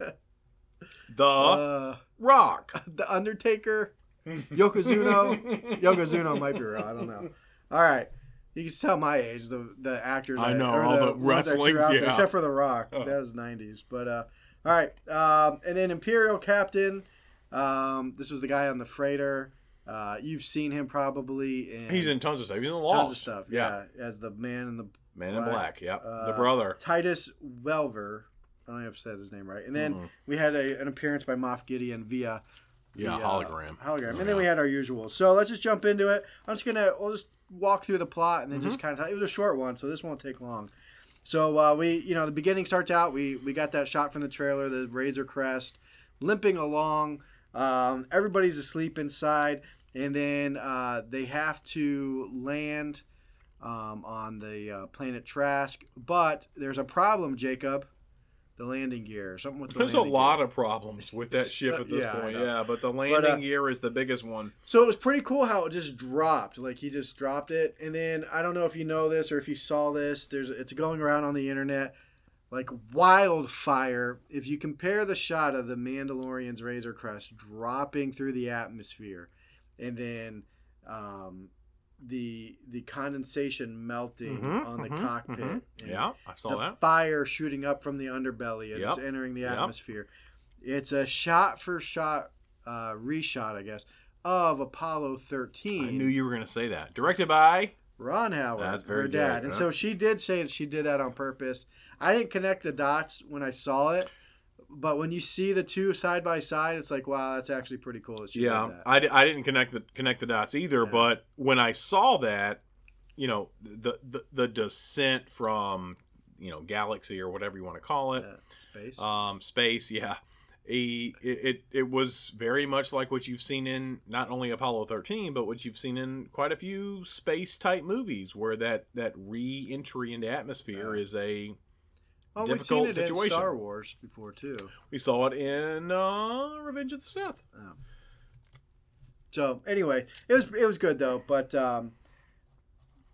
the Uh, Rock. the Undertaker, Yokozuna. Yokozuna might be real. I don't know. All right. You can tell my age, the the actors. I know, all the threw wrestling, out there, except for The Rock. Oh. That was '90s. But uh, all right, um, and then Imperial Captain. Um, this was the guy on the freighter. Uh, you've seen him probably in He's in tons of stuff. He's in the tons of stuff. Yeah. as the man in the Man in Black. Black. Yep, the Uh, brother. Titus Welliver. I don't know if I've said his name right. And then Mhm. we had a, an appearance by Moff Gideon via Yeah, the, hologram. hologram. And then we had our usual. So let's just jump into it. I'm just gonna we'll just walk through the plot and then just Mm-hmm. kind of. It was a short one, so this won't take long. So uh, we, you know, the beginning starts out. We we got that shot from the trailer, the Razor Crest, limping along. Um, everybody's asleep inside, and then uh, they have to land um, on the uh, planet Trask. But there's a problem, Jacob. The landing gear, something with the There's a lot gear. of problems with that ship at this Yeah, point. Yeah, but the landing uh, gear is the biggest one. So it was pretty cool how it just dropped. Like he just dropped it, and then I don't know if you know this or if you saw this. There's it's going around on the internet like wildfire. If you compare the shot of the Mandalorian's Razor Crest dropping through the atmosphere, and then um, the the condensation melting Mhm, on the mhm, cockpit, mhm. Yeah, I saw the that. fire shooting up from the underbelly as Yep. it's entering the Yep. atmosphere. It's a shot for shot uh, reshot, I guess, of Apollo 13. I knew you were going to say that. Directed by. Ron Howard, That's very her dad. good, And so she did say that she did that on purpose. I didn't connect the dots when I saw it, but when you see the two side by side, it's like, wow, that's actually pretty cool Yeah. I, I didn't connect the connect the dots either. Yeah. But when I saw that, you know, the, the the descent from you know galaxy or whatever you want to call it, Yeah, space. um, space. Yeah, he, it, it it was very much like what you've seen in not only Apollo thirteen, but what you've seen in quite a few space type movies, where that that re entry into atmosphere Yeah. is a well, difficult we've seen it in. Star Wars before too. we saw it in uh, Revenge of the Sith. So anyway, it was it was good though, but um,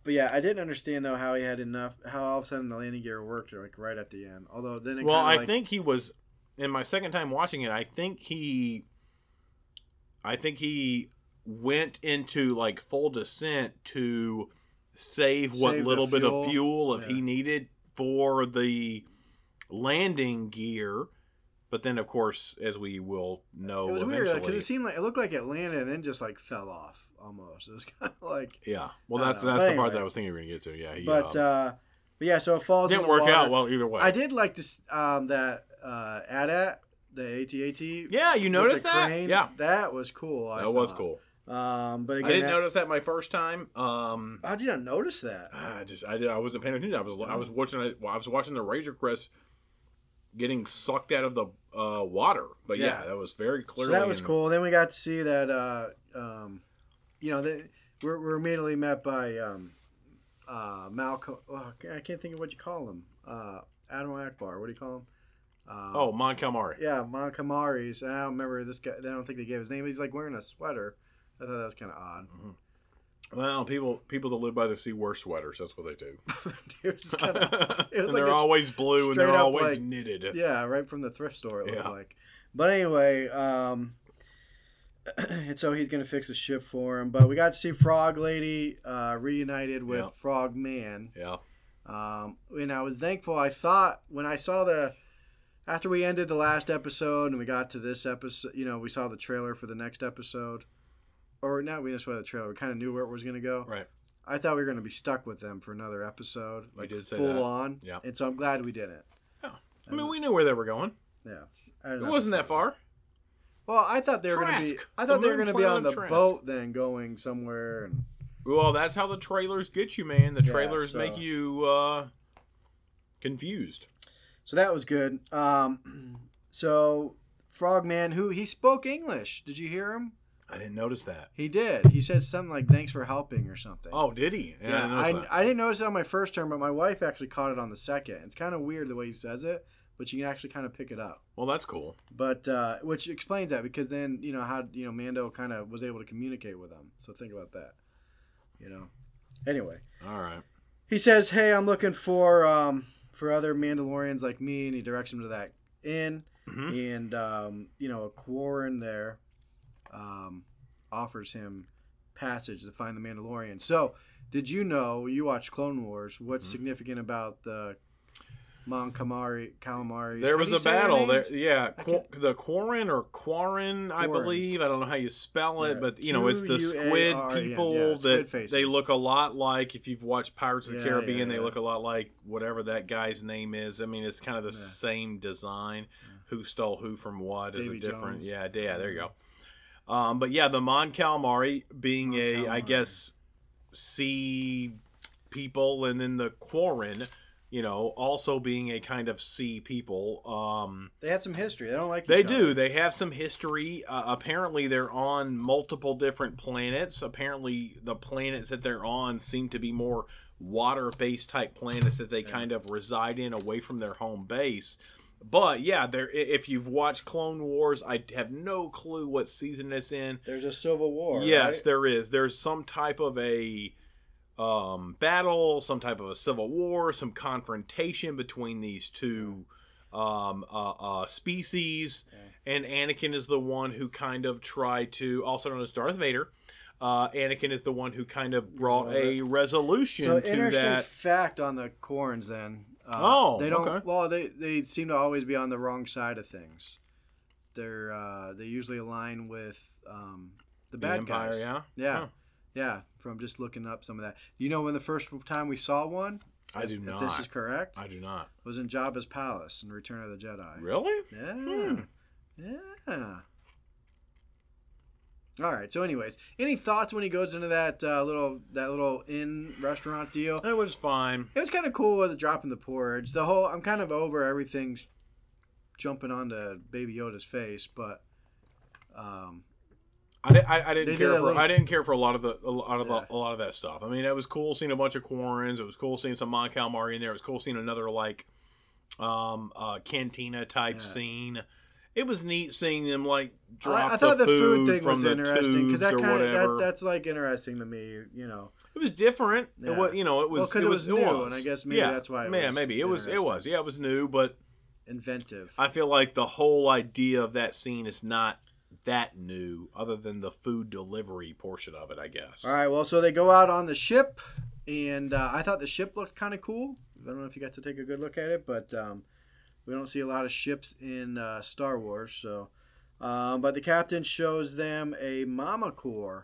but yeah, I didn't understand though how he had enough, how all of a sudden the landing gear worked like right at the end. Although then it well i like, think he was in my second time watching it i think he i think he went into like full descent to save what Save the little bit of fuel. fuel if Yeah. he needed for the landing gear but then of course as we will know it was weird because it seemed like it looked like it landed and then just like fell off almost. It was kind of like, yeah well that's know. that's But the part that i was thinking were gonna get to yeah he, but uh, uh, but yeah, so it falls. in didn't the work water. out well either way I did like this um that uh AT-AT the ATAT. yeah you noticed that crane. yeah that was cool. I that was cool Um, but again, i didn't that- notice that my first time um How did you not notice that? I just I, did, I wasn't paying attention. I was I was watching it. I was watching the Razor Crest getting sucked out of the uh, water. But yeah, Yeah. that was very So clearly. that was in- cool. Then we got to see that. Uh, um, you know, they, we're, we're immediately met by um, uh, Malcolm. Oh, I can't think of what you call him. Uh, Admiral Ackbar. What do you call him? Um, Oh, Mon Calamari. yeah, Mon Calamari's. I don't remember this guy. I don't think they gave his name. He's like wearing a sweater. I thought that was kind of odd. Well, people people that live by the sea wear sweaters. That's what they do. it was kind of and was like they're always blue and they're always like- knitted. yeah, right from the thrift store. It looked Yeah. like. But anyway, um, and so he's gonna fix a ship for him. But we got to see Frog Lady uh, reunited with Yeah. Frog Man. Yeah. Um, and I was thankful. I thought when I saw the after we ended the last episode and we got to this episode, you know, we saw the trailer for the next episode, or not. We just saw the trailer. We kind of knew where it was gonna go. Right. I thought we were gonna be stuck with them for another episode, like did say full that. on. Yeah. And so I'm glad we didn't. Yeah. I mean, we knew where they were going. Yeah. It wasn't that far. Well, I thought they were going to be. I thought The they were going to be on the Trask. boat, then going somewhere. And Well, that's how the trailers get you, man. The Yeah, trailers so- make you uh, confused. so that was good. Um, so Frogman, who he spoke English. Did you hear him? I didn't notice that. He did. He said something like "Thanks for helping" or something. Oh, did he? yeah. didn't I. I didn't notice it on my first term, but my wife actually caught it on the second. It's kind of weird the way he says it, but you can actually kind of pick it up. well, that's cool. But uh, which explains that because then you know how you know Mando kind of was able to communicate with him. So think about that. You know. Anyway. All right. he says, "Hey, I'm looking for um, for other Mandalorians like me," and he directs him to that inn. Mhm. And um, you know, a Quarren there um, offers him passage to find the Mandalorian. So, did you know you watched Clone Wars? What's Mhm. significant about the Mon Calamari? Calamari. There was a battle there. Yeah, Qu- the Quarren or Quarren, I believe. I don't know how you spell it, Yeah, but you know, it's the squid people yeah, squid that faces. they look a lot like. If you've watched Pirates of the Yeah, Caribbean, yeah, they look a lot like whatever that guy's name is. I mean, it's kind of the Yeah. same design. Who stole who from what is a different. Jones. Yeah, yeah. There you go. Um, but yeah, the Mon Calamari being Mon a, I Calamari. guess, sea people, and then the Quarren you know, also being a kind of sea people. Um, They had some history. They don't like. they do. other. They have some history. Uh, apparently, they're on multiple different planets. Apparently, the planets that they're on seem to be more water-based type planets that they kind of reside in away from their home base. But yeah, there. If you've watched Clone Wars, I have no clue what season it's in. There's a civil war. yes, right? there is. There's some type of a um, battle, some type of a civil war, some confrontation between these two um, uh, uh, species, and Anakin is the one who kind of tried to, also known as Darth Vader. Uh, Anakin is the one who kind of brought Resolve a resolution So to interesting that. fact on the corns then. Uh, Oh, they don't. okay. Well, they they seem to always be on the wrong side of things. They're uh, they usually align with um, the The bad Empire, guys. yeah? yeah, Huh. yeah. From just looking up some of that, you know, when the first time we saw one, I if- do if not. this is correct, I do not. was in Jabba's palace in Return of the Jedi. Really? Yeah. Hmm. Yeah. All right. So, anyways, any thoughts when he goes into that uh, little that little inn restaurant deal? It was fine. It was kind of cool with the dropping the porridge. The whole I'm kind of over everything jumping onto Baby Yoda's face, but um, I, I, I didn't care a for little- I didn't care for a lot of the a lot of Yeah. the, a lot of that stuff. I mean, it was cool seeing a bunch of Quarrens. It was cool seeing some Mon Calamari in there. It was cool seeing another like um uh cantina type Yeah. scene. It was neat seeing them like drop I, I thought the, the, food, food thing from was the interesting tubes that kind of that, that's like interesting to me. You know, it was different. It Yeah. wa- you know, it was Well, 'cause it was new, was. and I guess maybe yeah. that's why it yeah, was maybe it was it was yeah, it was new, but inventive. I feel like the whole idea of that scene is not that new, other than the food delivery portion of it, I guess. All right. Well, so they go out on the ship, and uh, I thought the ship looked kind of cool. I don't know if you got to take a good look at it, but um, we don't see a lot of ships in uh, Star Wars. So, um, but the captain shows them a Mamacore,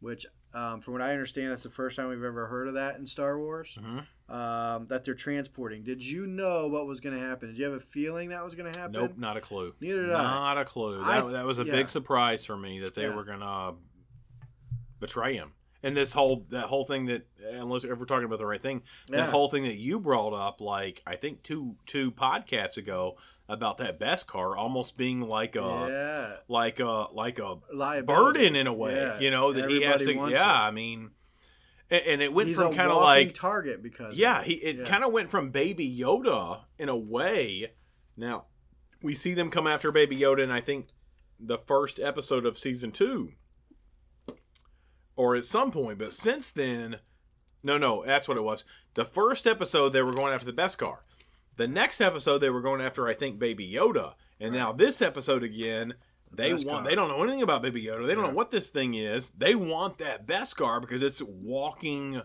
which, um, from what I understand, that's the first time we've ever heard of that in Star Wars. Mhm. Um, that they're transporting. Did you know what was going to happen? Did you have a feeling that was going to happen? Nope, not a clue. Neither did I. Not a clue. I- That, that was a yeah. big surprise for me that they Yeah. were gonna betray him. And this whole that whole thing that unless if we're talking about the right thing, Yeah. that whole thing that you brought up, like I think two two podcasts ago about that Beskar almost being like a yeah. like a like a Liability. burden in a way, Yeah. you know that he has to. Yeah, it. I mean, and, and it went He's from kind of like target because yeah, he it kind of went from Baby Yoda in a way. Now we see them come after Baby Yoda, and I think the first episode of season two, or at some point. But since then, no, no, that's what it was. The first episode they were going after the Beskar. The next episode they were going after, I think, Baby Yoda, and now this episode again. They want. They don't know anything about Baby Yoda. They don't Yeah. know what this thing is. They want that Beskar because it's walking.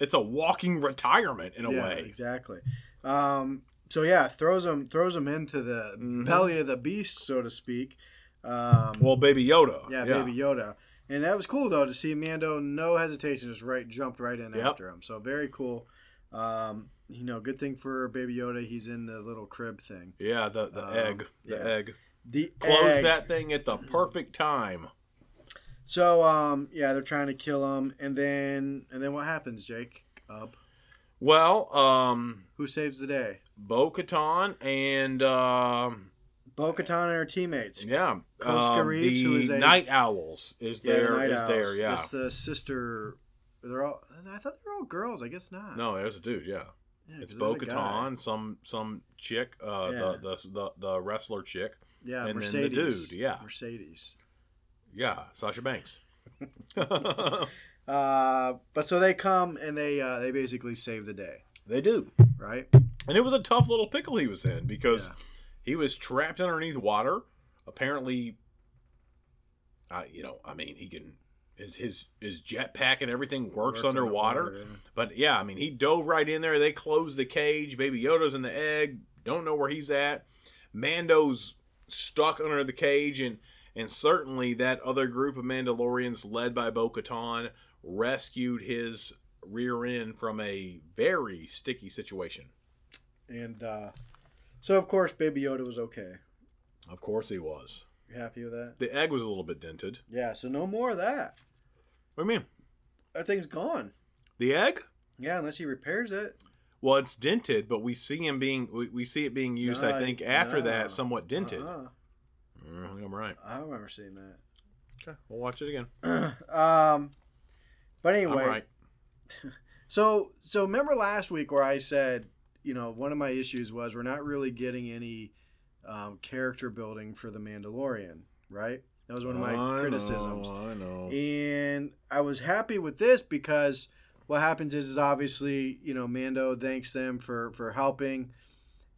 It's a walking retirement in a yeah, way. exactly. Um, so yeah, throws them throws them into the Mhm. belly of the beast, so to speak. Um, Well, Baby Yoda. yeah, baby Yoda, and that was cool though to see Mando no hesitation just right jumped right in Yep. after him. So very cool. Um, you know, good thing for Baby Yoda, he's in the little crib thing. Yeah, the the Um, egg. The yeah. egg. The Close egg. that thing at the perfect time. So um, yeah, they're trying to kill him, and then and then what happens, Jake? Up. Well, um, Who saves the day? Bo Katan and um, Bo-Katan and her teammates. yeah, Koska um, Reeves, the who is a- Night Owls is Yeah, there. the is Owls. there? Yeah. That's the sister. They're all. I thought they were all girls. I guess not. No, there's a dude. Yeah, Yeah, it's Bo there's a guy. Katan, some some chick, uh, Yeah. the, the the the wrestler chick. Yeah, and then the dude, yeah. Mercedes. Yeah, Sasha Banks. Uh, but so they come and they uh, they basically save the day, they do. right? And it was a tough little pickle he was in because Yeah. He was trapped underneath water. Apparently, uh, you know, I mean, he can his his his jetpack and everything works Work underwater. yeah. But yeah, I mean, he dove right in there. They closed the cage. Baby Yoda's in the egg. Don't know where he's at. Mando's stuck under the cage, and and certainly that other group of Mandalorians led by Bo-Katan rescued his rear end from a very sticky situation. And uh, so of course Baby Yoda was okay. Of course he was. You happy with that? The egg was a little bit dented. Yeah. So no more of that. What do you mean? That thing's gone. The egg? Yeah, unless he repairs it. Well, it's dented, but we see him being we, we see it being used. I think after no. that, somewhat dented. Uh-uh. Mm, I think I'm right. I remember seeing that. Okay, we'll watch it again. um, but anyway, right. so so remember last week where I said, you know, one of my issues was we're not really getting any um, character building for the Mandalorian, right? That was one of my I criticisms. Know, I know. And I was happy with this because what happens is, is obviously, you know, Mando thanks them for, for helping.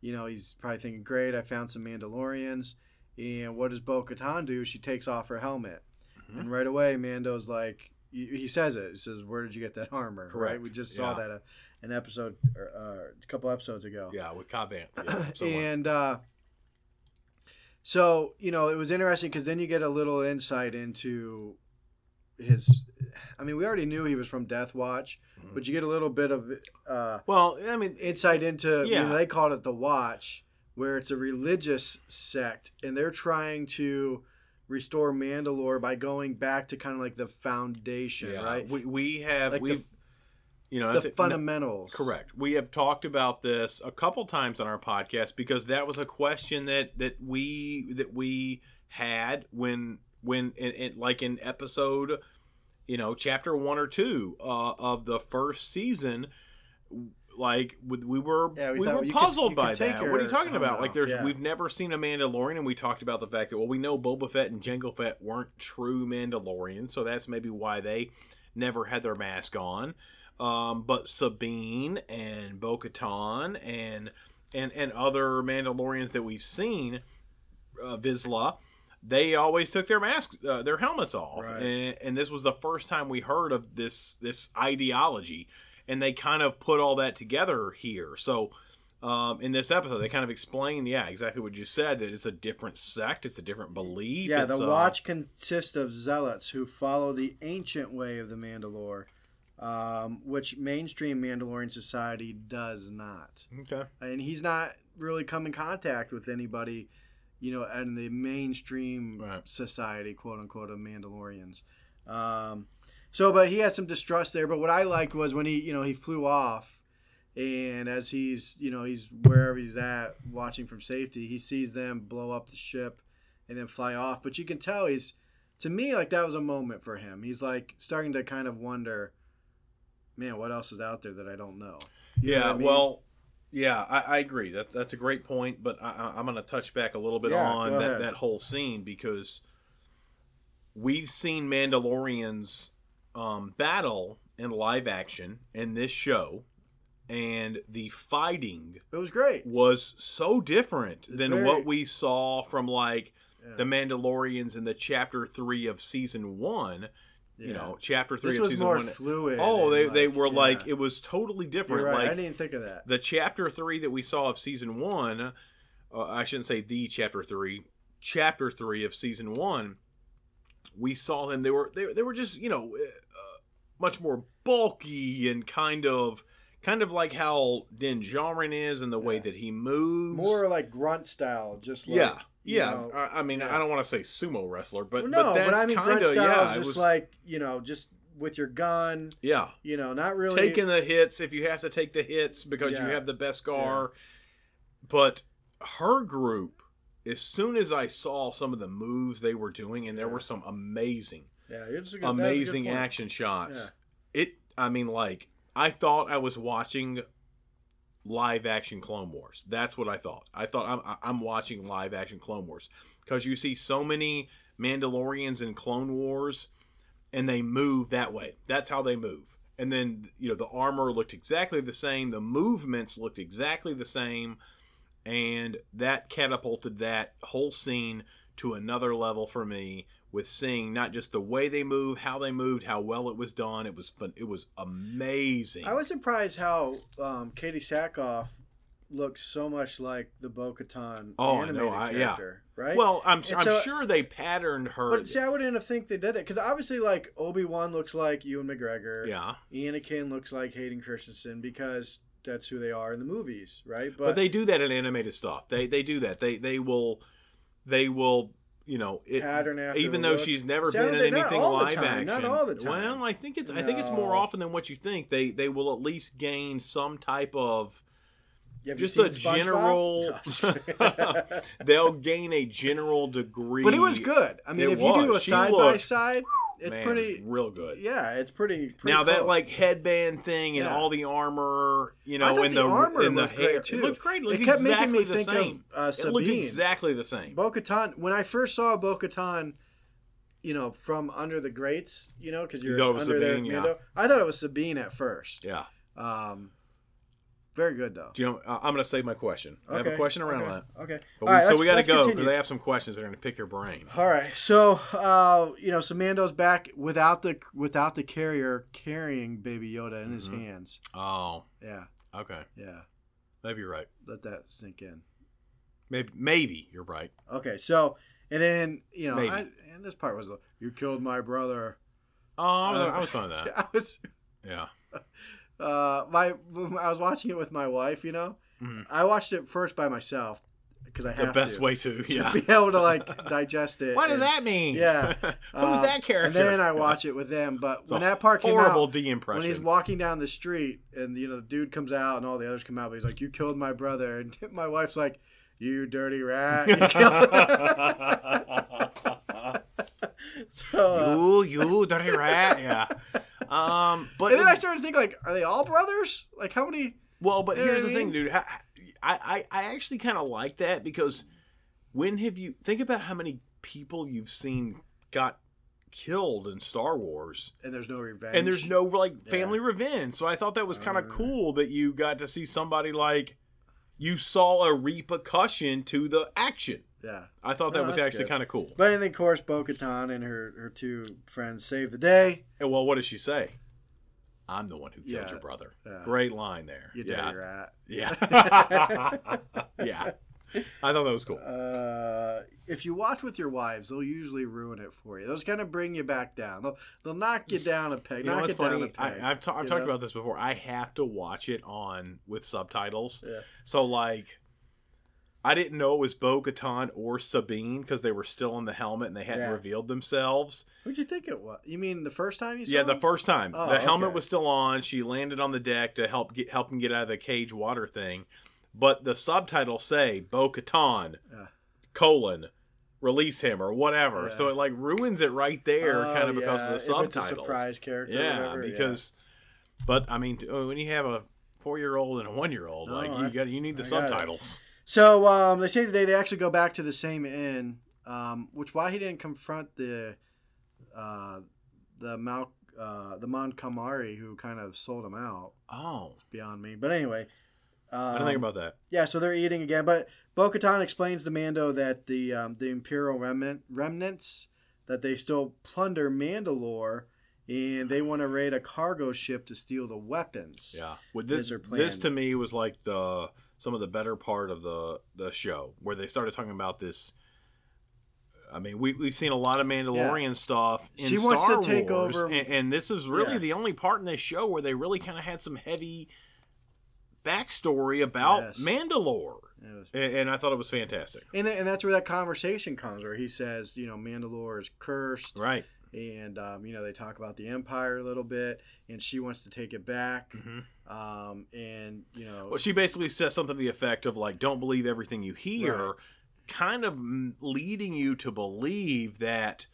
You know, he's probably thinking, great, I found some Mandalorians. And what does Bo Katan do? She takes off her helmet. Mhm. And right away, Mando's like, he he says it. He says, "Where did you get that armor?" Correct. Right? We just saw Yeah. that uh, an episode, or, uh, a couple episodes ago. Yeah, with Cobb Vanth. Yeah, and uh, so you know it was interesting because then you get a little insight into his i mean we already knew he was from death watch Mhm. but you get a little bit of uh, well, I mean, insight into you know, Yeah. they called it the watch where it's a religious sect and they're trying to restore mandalore by going back to kind of like the foundation yeah, right we we have Like we've you know the thi- no- fundamentals Correct. We have talked about this a couple times on our podcast because that was a question that that we that we had when when in, in, like in episode you know chapter one or two uh, of the first season like we we were Yeah, we we, thought were puzzled could by that. What are you talking about? Like there's yeah. we've never seen a Mandalorian, and we talked about the fact that well we know Boba Fett and Jango Fett weren't true Mandalorians, so that's maybe why they never had their mask on. Um, but Sabine and Bo Katan and and and other Mandalorians that we've seen, uh, Vizsla, they always took their masks, uh, their helmets off, Right. and, and this was the first time we heard of this this ideology, and they kind of put all that together here. So. Um, in this episode, they kind of explain, yeah, exactly what you said. That it's a different sect, it's a different belief. yeah the uh, watch consists of zealots who follow the ancient way of the mandalore um, which mainstream mandalorian society does not Okay. and he's not really come in contact with anybody, you know, in the mainstream Right. society, quote unquote, of Mandalorians. Um, so, but he has some distrust there. But what I liked was when he, you know, he flew off, and as he's, you know, he's wherever he's at, watching from safety, he sees them blow up the ship and then fly off. But you can tell he's, to me, like that was a moment for him. He's like starting to kind of wonder, man, what else is out there that I don't know? You yeah, what I mean? well, yeah, I, I agree. That that's a great point, but I, I- I'm going to touch back a little bit Yeah, on that, ahead. that whole scene because we've seen Mandalorians um, battle in live action in this show, and the fighting it was great. was so different It's than very- what we saw from like Yeah. the Mandalorians in the chapter three of season one. You know, chapter three this of season more one. fluid. Oh, they, they were yeah. like it was totally different. Right. Like I didn't think of that. the chapter three that we saw of season one, uh, I shouldn't say the chapter three, chapter three of season one, we saw them. They were they, they were just you know uh, much more bulky and kind of kind of like how Din Djarin is and the way that he moves. More like grunt style, just like yeah, yeah. know- I, I mean, yeah. I don't want to say sumo wrestler, but Well, no, but but, that's I mean kind grunt of style yeah. is just was like you know, just with your gun. yeah. You know, not really taking the hits if you have to take the hits because Yeah. you have the Beskar. But her group, as soon as I saw some of the moves they were doing, and there were some amazing, Yeah, good, that's a good amazing action shots. It, I mean, like I thought I was watching live action Clone Wars. That's what I thought. I thought I'm I'm watching live action Clone Wars because you see so many Mandalorians in Clone Wars, and they move that way. That's how they move. And then you know the armor looked exactly the same. The movements looked exactly the same, and that catapulted that whole scene to another level for me with seeing not just the way they move, how they moved, how well it was done. It was fun. It was amazing. I was surprised how um, Katee Sackhoff looks so much like the Bo-Katan Oh, I animated know, I- yeah. right? well, I'm And I'm so- sure they patterned her. but see, I wouldn't have think they did it because obviously, like Obi Wan looks like Ewan McGregor. yeah, Ian Anakin looks like Hayden Christensen because that's who they are in the movies, right? but, they do that in animated stuff. They they do that. They they will they will you know, it, pattern after even though look. she's never See, been in anything live time, action. not all the time. Well, I think it's I think it's more often than what you think. They they will at least gain some type of have just a general. No, I'm just kidding. they'll gain a general degree. but it was good. I mean, It if you do a. She side by side, it's Man, pretty. real good. Yeah, it's pretty. pretty now that like headband thing and Yeah. all the armor, you know, in the the, armor in the hair, great, too. it looked great. It It kept making me think of, same. uh, it looked Sabine. exactly the same. Bo Katan, when I first saw Bo Katan, you know, from under the grates, you know, because You you're was under there, Sabine, yeah. Mando, I thought it was Sabine at first. yeah. Um, very good though. Do you know, I'm going to save my question. I have a question around okay, that. Okay. But All we, right, so we got to go because they have some questions that are going to pick your brain. All right, so uh, you know, so Mando's back without the without the carrier carrying Baby Yoda in his Mhm. hands. Oh, Yeah, okay. yeah. Maybe you're right. Let that sink in. Maybe maybe you're right. Okay, so and then you know, I, and this part was you killed my brother. Oh, I was, Uh, I was fine with that. I was Yeah. uh my I was watching it with my wife. You know, Mhm. I watched it first by myself because I The have best to, way to. to Yeah. be able to like digest it. What does that mean? Yeah. Who's uh, that character? And then I watch it with them. But It's when a that part came horrible out, D when he's walking down the street and you know the dude comes out and all the others come out, but he's like, "You killed my brother," and my wife's like, "You dirty rat!" You killed-" so, uh, you, you dirty rat. Yeah. Um, but and then I started to think like, are they all brothers? Like how many? well, but here's the thing, dude. I, I, I actually kind of like that because when have you think about how many people you've seen got killed in Star Wars? And there's no revenge. and there's no like Yeah. family revenge. So I thought that was kind of Uh. cool that you got to see somebody like you saw a repercussion to the action. Yeah. I thought that No, was actually kind of cool. But then of course Bo-Katan and her her two friends save the day. And well, what does she say? I'm the one who killed Yeah. your brother. Yeah. Great line there. You yeah. dirty rat. Yeah. yeah. I thought that was cool. Uh, if you watch with your wives, they'll usually ruin it for you. Those kind of bring you back down. They'll they'll knock you down a peg. You know knock it down funny? a peg. I, I've, ta- I've talked know? about this before. I have to watch it on with subtitles. Yeah. So like, I didn't know it was Bo Katan or Sabine because they were still in the helmet and they hadn't Yeah. revealed themselves. Who'd you think it was? You mean the first time you saw? Yeah, the first time Oh, the helmet okay. was still on. She landed on the deck to help get help him get out of the cage water thing, but the subtitles say Bo Katan Yeah. colon release him or whatever. Yeah. So it like ruins it right there, Oh, kind of because yeah, of the subtitles. It's a surprise character. or Yeah, because, but I mean, when you have a four-year-old and a one-year-old, No, like I- you got, you need the I subtitles. So um, they say today they actually go back to the same inn, um, which why he didn't confront the uh, the Mal uh, the Mon Calamari who kind of sold him out Oh, beyond me. But anyway, um, I didn't think about that. Yeah, so they're eating again, but Bo-Katan explains to Mando that the um, the Imperial remnant, remnants that they still plunder Mandalore, and they want to raid a cargo ship to steal the weapons. Yeah, with this, this to me was like the some of the better part of the the show where they started talking about this. I mean, we we've seen a lot of Mandalorian stuff in She Star wants to take Wars, over- and, and this is really Yeah. the only part in this show where they really kind of had some heavy backstory about Yes. Mandalore, was- and, and I thought it was fantastic. And, th- and that's where that conversation comes, where he says, you know, Mandalore is cursed, Right. and um, you know they talk about the Empire a little bit, and she wants to take it back, Mhm. Um, and you know, Well, she basically says something to the effect of like, "Don't believe everything you hear," Right. kind of leading you to believe that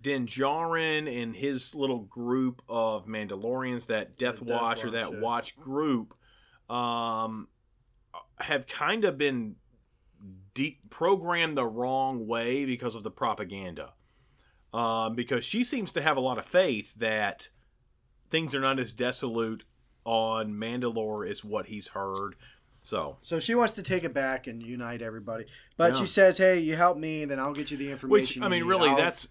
Din Djarin and his little group of Mandalorians, that Death, Death Watch or that yeah. Watch group, um, have kind of been de- programmed the wrong way because of the propaganda. Um, because she seems to have a lot of faith that things are not as desolate on Mandalore is what he's heard. So, So she wants to take it back and unite everybody, but Yeah. she says, "Hey, you help me, then I'll get you the information." which. I mean, really, I'll- that's.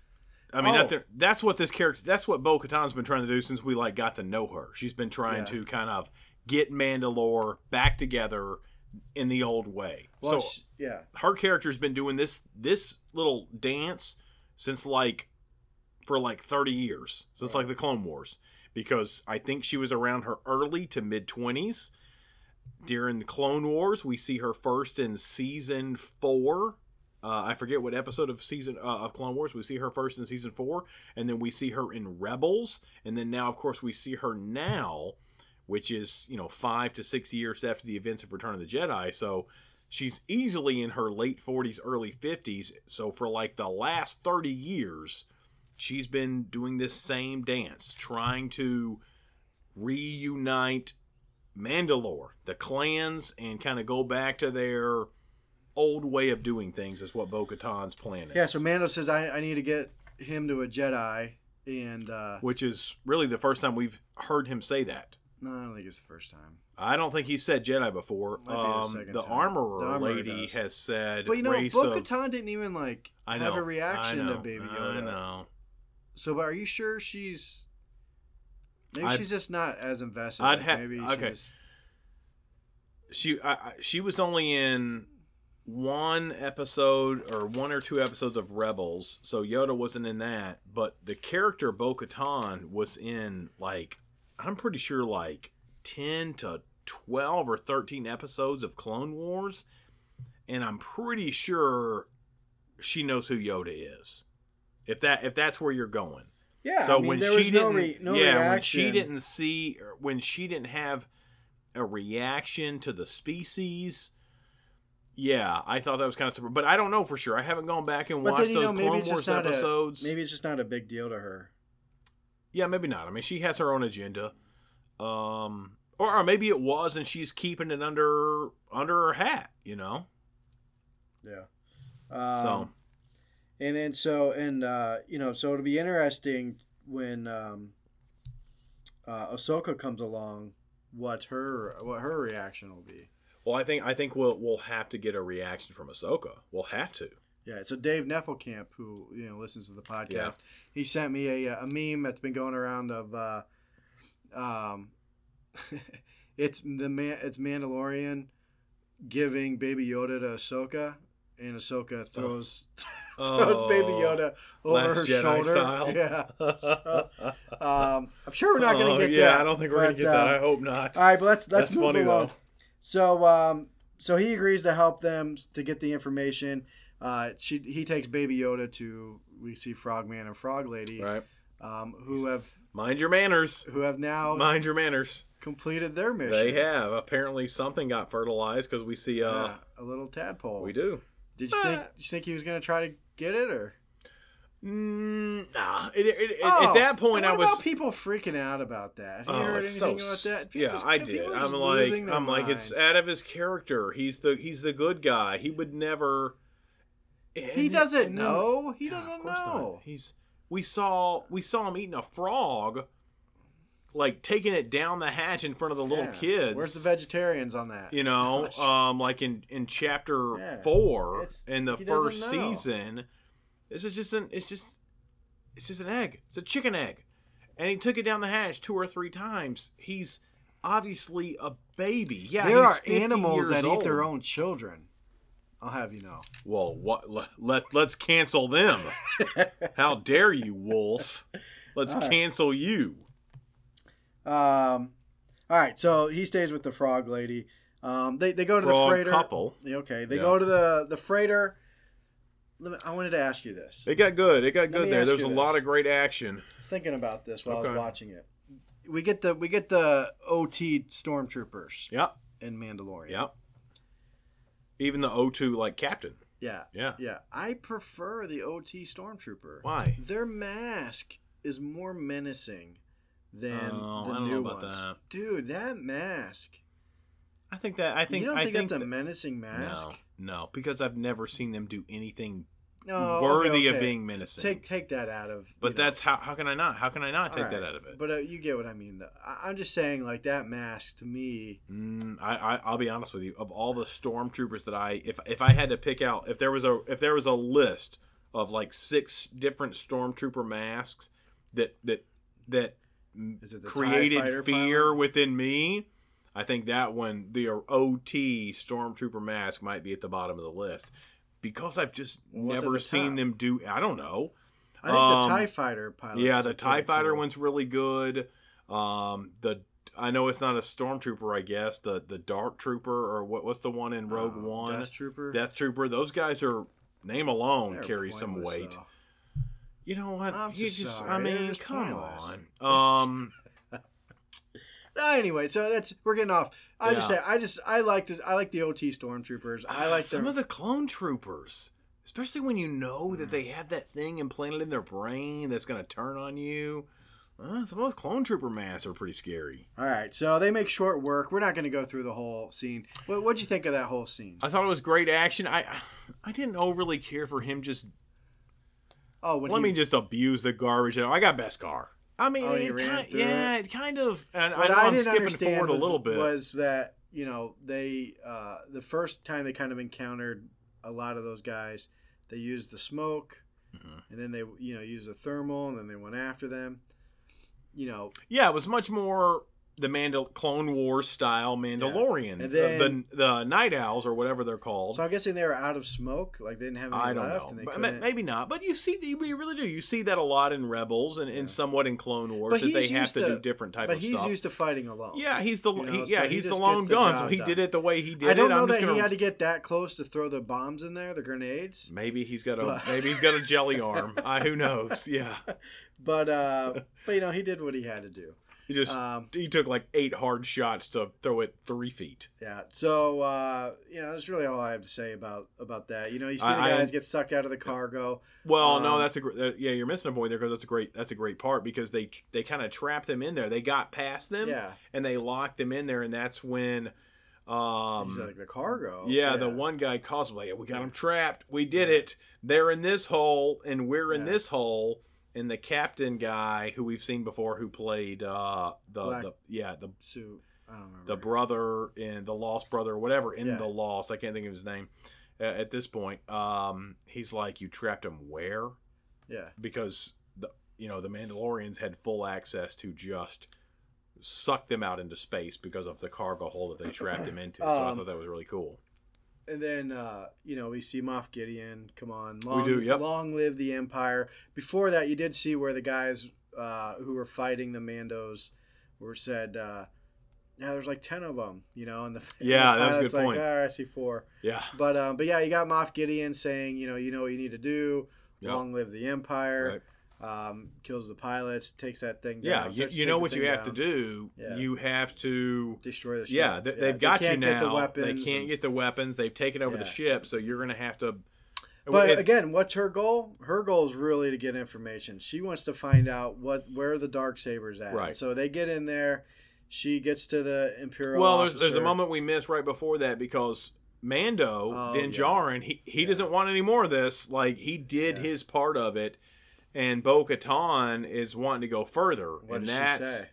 I mean, Oh. that there- that's what this character. That's what Bo Katan's been trying to do since we like got to know her. She's been trying Yeah. to kind of get Mandalore back together in the old way. well, so she- yeah, her character's been doing this this little dance since like for like 30 years since like the clone wars because i think she was around her early to mid 20s during the clone wars we see her first in season 4 Uh, I forget what episode of season uh, of Clone Wars we see her first in season four, and then we see her in Rebels, and then now, of course, we see her now, which is you know five to six years after the events of Return of the Jedi. So she's easily in her late forties, early fifties. So for like the last thirty years, she's been doing this same dance, trying to reunite Mandalore, the clans, and kind of go back to their old way of doing things. Is what Bo-Katan's plan is. Yeah, so Mando says I, I need to get him to a Jedi, and uh, which is really the first time we've heard him say that. no, I don't think it's the first time. I don't think he said Jedi before. Be the Um, the armorer The armorer lady does. has said But you know, Bo. Katan didn't even like I know have a reaction I know, to Baby Yoda. I know. So, but are you sure she's? Maybe I'd- she's just not as invested. I'd like, ha- maybe okay. just- She I, I- she was only in one episode or one or two episodes of Rebels, so Yoda wasn't in that. But the character Bo Katan was in like I'm pretty sure like ten to twelve or thirteen episodes of Clone Wars, and I'm pretty sure she knows who Yoda is. If that if that's where you're going. yeah. so I mean, when there she was didn't, re- no yeah, when she didn't see, when she didn't have a reaction to the species, yeah, I thought that was kind of super. But I don't know for sure. I haven't gone back and But watched then those know, Clone Wars episodes. a maybe it's just not a big deal to her. Yeah, maybe not. I mean, she has her own agenda, um, or, or maybe it was, and she's keeping it under under her hat. You know, Yeah. Um, so and then so and uh, you know so it'll be interesting when um, uh, Ahsoka comes along, what her what her reaction will be. well, I think I think we'll we'll have to get a reaction from Ahsoka. We'll have to. Yeah, so Dave Neffelkamp, who you know listens to the podcast, Yeah. he sent me a, a meme that's been going around of, uh, um, it's the man, it's Mandalorian giving Baby Yoda to Ahsoka, and Ahsoka throws throws Baby Yoda over Last her Jedi shoulder. style. Yeah. So, um, I'm sure we're not going Oh, to get yeah, that. Yeah, I don't think we're gonna but, get that. I hope not. all right, but let's let's That's move funny, along. though. So um, so he agrees to help them to get the information. Uh, she he takes Baby Yoda to we see Frogman and Frog Lady, Right. um, who have Mind your manners. who have now Mind your manners. completed their mission. They have. Apparently, something got fertilized because we see. Uh, Yeah, a little tadpole. we do. Did you think? Did you think he was going to try to get it, or Mm, nah. It, it, it- Oh, at that point, I was. about people freaking out about that. Have you Oh, heard anything so about that? People Yeah, just- I did. I'm like, I'm like, it's out of his character. He's the he's the good guy. He would never. He doesn't know. He doesn't course not. know. He's we saw we saw him eating a frog, like taking it down the hatch in front of the little kids. Where's the vegetarians on that? you know Gosh. um like in in chapter Yeah. four It's- in the first season this is just an it's just it's just an egg it's a chicken egg and he took it down the hatch two or three times he's obviously a baby yeah there are 50 animals that eat their own children. I'll have you know. well what let, let let's cancel them how dare you wolf let's right. cancel you Um, all right, so he stays with the frog lady. Um, they, they go to frog the freighter. couple Okay, they Yeah. go to the the freighter. I wanted to ask you this. it got good it got Let good there there's a this. lot of great action I was thinking about this while I Okay. was watching it. We get the we get the OT stormtroopers yep in Mandalorian. yep even the o2 like captain Yeah. yeah Yeah. I prefer the OT stormtrooper. Why? Their mask is more menacing than Oh, the I don't new know about ones. that. Dude, that mask. I think that I think you don't I think, think that's a menacing mask? No, no, because I've never seen them do anything No. okay, worthy of being menacing. Take take that out of. but you know. that's how how can I not? How can I not take All that out of it? But uh, you get what I mean. Though. I, I'm just saying, like that mask to me. Mm, I, I I'll be honest with you. Of all the stormtroopers that I if if I had to pick out if there was a if there was a list of like six different stormtrooper masks that that that Is it the created fear pilot? within me. I think that one, the OT stormtrooper mask, might be at the bottom of the list because I've just What's never seen top? them do. I don't know. I think Um, the Tie Fighter pilot. yeah, the Tie Fighter cool- one's really good. Um, the I know it's not a stormtrooper, I guess. The the Dark Trooper or what? What's the one in Rogue Uh, One? Death Trooper. Death Trooper. Those guys are name alone They're carries some weight. though. You know what? I'm you just sorry. I mean, come on. Um, Anyway, so that's we're getting off. I just say I just I like this. I like the OT stormtroopers. I like some them. of the clone troopers, especially when you know that they have that thing implanted in their brain that's going to turn on you. Uh, some of those clone trooper masks are pretty scary. All right, so they make short work. We're not going to go through the whole scene. What what'd you think of that whole scene? I thought it was great action. I I didn't overly care for him just Oh, when let he, me just abuse the garbage. I got beskar. I mean, Oh, it kind, yeah, it kind of. And I what I, I'm didn't skipping understand forward was, a little bit. was that you know they uh, the first time they kind of encountered a lot of those guys, they used the smoke, Mhm. and then they you know used the thermal, and then they went after them. You know, Yeah, it was much more the Mandal- Clone Wars style Mandalorian. And The- then- the, the Night Owls or whatever they're called. so I'm guessing they were out of smoke, like they didn't have any I don't left, know. and they But. Maybe not. But you see, you really do. You see that a lot in Rebels and, and somewhat in Clone Wars But that they have to, to- do different type but of he's stuff. used to fighting alone. yeah, he's the You know, he, yeah so he he's the lone the gun, so he done. did it the way he did I don't it. know I'm that gonna, he had to get that close to throw the bombs in there, the grenades. Maybe he's got a But- maybe he's got a jelly arm. I who knows? Yeah, But uh, but you know he did what he had to do. He just Um, he took like eight hard shots to throw it three feet. Yeah. So uh, you know, that's really all I have to say about about that. You know, you see the I- I- guys get sucked out of the cargo. Well, no, Um, that's a yeah. You're missing a point there because that's a great that's a great part because they they kind of trapped them in there. They got past them Yeah. and they locked them in there, and that's when. Um, He's like the cargo. Yeah, the one guy calls like, "We got them trapped. We did it. They're in this hole, and we're in this hole." And the captain guy, who we've seen before, who played uh, the, the yeah the suit. I don't remember. the brother in the Lost Brother, or whatever in Yeah. the Lost, I can't think of his name uh, at this point. Um, he's like, "You trapped him where?" yeah. Because the you know the Mandalorians had full access to just suck them out into space because of the cargo hole that they trapped him into. So I Um, thought that was really cool. And then uh, you know we see Moff Gideon. Come on, long, do, yep. long live the Empire. Before that, you did see where the guys uh, who were fighting the Mandos were said, uh, "Yeah, there's like ten of them." You know, and the Yeah, and the that was a good like, point. "Ah, I see four. Yeah. But um, but yeah, you got Moff Gideon saying, you know, you know what you need to do. Yep. Long live the Empire. Right. Um, kills the pilots, takes that thing Yeah, down. you, you know what you have to do. Yeah. You have to. Destroy the ship. Yeah, they, they've got they you now. Get the weapons they can't and- get the weapons. They've taken over the ship, so you're going to have to. But It- again, what's her goal? Her goal is really to get information. She wants to find out what where the dark sabers at. Right. So they get in there. She gets to the imperial. well, there's, there's a moment we missed right before that because Mando Oh, Din yeah. Djarin, he he Yeah. doesn't want any more of this. Like he did Yeah. his part of it, and Bo Katan is wanting to go further, What and does that's she say?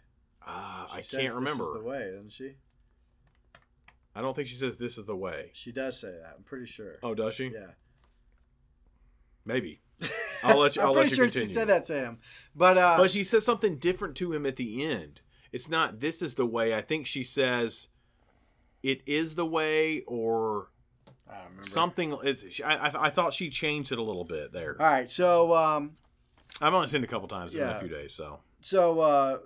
ah, She I can't remember. This is the way, doesn't she? I don't think she says this is the way. She does say that. I'm pretty sure. Oh, does she? Yeah. Maybe. I'll let you. I'm I'll pretty let you sure continue. she said that to him. But uh, But she says something different to him at the end. It's not this is the way. I think she says it is the way or I don't remember. something. It's, I, I, I thought she changed it a little bit there. All right. So um, I've only seen it a couple times in a few days, so so uh,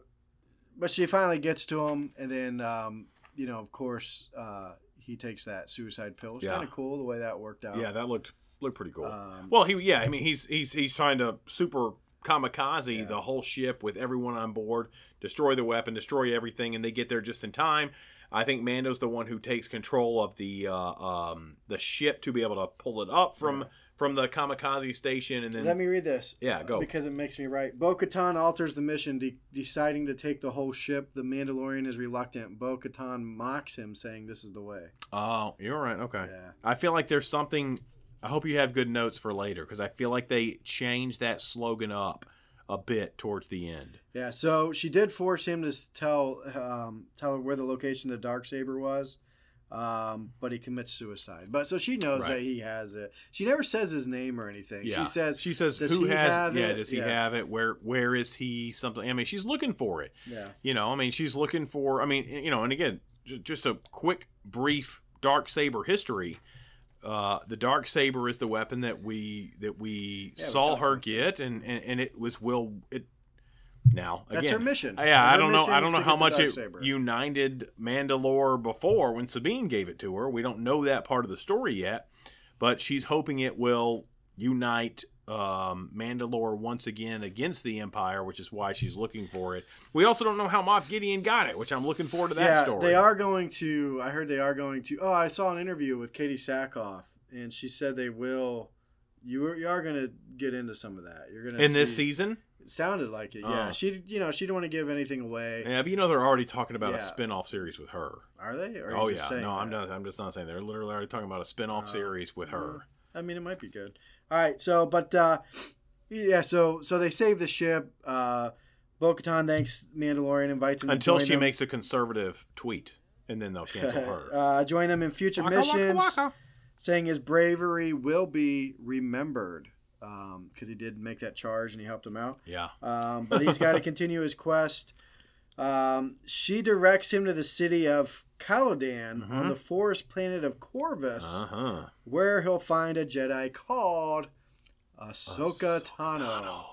but she finally gets to him, and then um, you know, of course, uh, he takes that suicide pill. It's Yeah. kind of cool the way that worked out. yeah, that looked looked pretty cool. Um, well, he yeah, I mean he's he's he's trying to super kamikaze Yeah. the whole ship with everyone on board, destroy the weapon, destroy everything, and they get there just in time. I think Mando's the one who takes control of the uh, um, the ship to be able to pull it up from Yeah. From the kamikaze station, and then Let me read this. Yeah, go. Because it makes me right. Bo Katan alters the mission, de- deciding to take the whole ship. The Mandalorian is reluctant. Bo Katan mocks him, saying, This is the way. Oh, you're right. Okay. Yeah. I feel like there's something. I hope you have good notes for later because I feel like they changed that slogan up a bit towards the end. Yeah, so she did force him to tell um, tell her where the location of the dark saber was, um, but he commits suicide. But so she knows Right. that he has it. She never says his name or anything. Yeah. She says, she says "Does who he has have yeah it?" does he Yeah. have it where where is he something I mean she's looking for it "Yeah, you know I mean she's looking for I mean you know and again j- just a quick brief dark saber history uh, the dark saber is the weapon that we that we Yeah, saw her about get and, and and it was will it now again that's her mission." Yeah, I don't know. I don't know how much it united Mandalore before when Sabine gave it to her. We don't know that part of the story yet, but she's hoping it will unite um, Mandalore once again against the Empire, which is why she's looking for it. We also don't know how Moff Gideon got it, which I'm looking forward to that yeah, story. they are going to. I heard they are going to. Oh, I saw an interview with Katee Sackhoff, and she said they will. You are, you are going to get into some of that. You're going to in this season. It sounded like it. Yeah, Oh. she. You know, she didn't want to give anything away. Yeah, but you know they're already talking about a Yeah. spin-off series with her. Are they? Or are oh yeah, no, I'm that? not. I'm just not saying they're literally already talking about a spin-off Oh. series with her. I mean, it might be good. All right, so but uh, yeah, so so they save the ship. Uh, Bo-Katan thanks Mandalorian, invites him Until she them. makes a conservative tweet, and then they'll cancel her. uh, join them in future Waka, waka, missions, waka. Saying his bravery will be remembered because he did make that charge and he helped him out. Yeah. Um, but he's got to continue his quest. Um, she directs him to the city of Calodan on Mhm. the forest planet of Corvus, Uh huh. where he'll find a Jedi called Ahsoka Tano.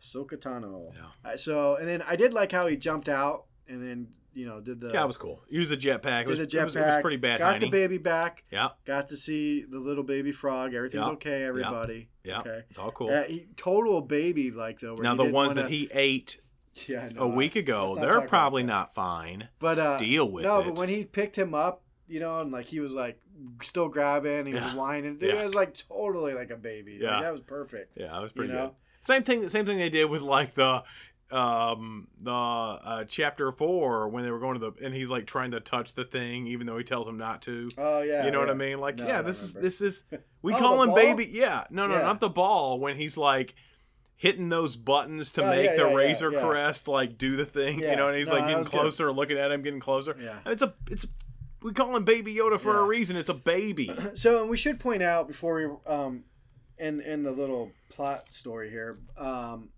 Ahsoka Tano. Yeah. Uh, so, and then I did like how he jumped out and then, you know, did the Yeah, it was cool. Use the jetpack. It did was, the it was, jetpack. it was pretty bad. Got the baby back. Yeah, Got to see the little baby frog. Everything's Yeah. okay, everybody. yeah. Okay. It's all cool. Uh, he, total baby like though. now the ones wanna- that he ate yeah, no, a week ago, they're probably not fine. But uh, Deal with no, it. but when he picked him up, you know, and like he was like still grabbing, he was whining. Dude, Yeah. it was like totally like a baby. Yeah. Like, that was perfect. Yeah, it was pretty You know? good. Same thing. Same thing they did with like the um the uh chapter four when they were going to the and he's like trying to touch the thing even though he tells him not to Oh yeah. you know what i mean like No, yeah this is this is we Oh, call him ball? baby yeah no no Yeah. not the ball when he's like hitting those buttons to Oh, make yeah, the yeah, yeah, razor yeah. crest like do the thing Yeah. you know and he's No, like getting was good. closer looking at him getting closer Yeah. it's a it's we call him baby yoda for a reason it's a baby So, and we should point out before we um, in in the little plot story here, um,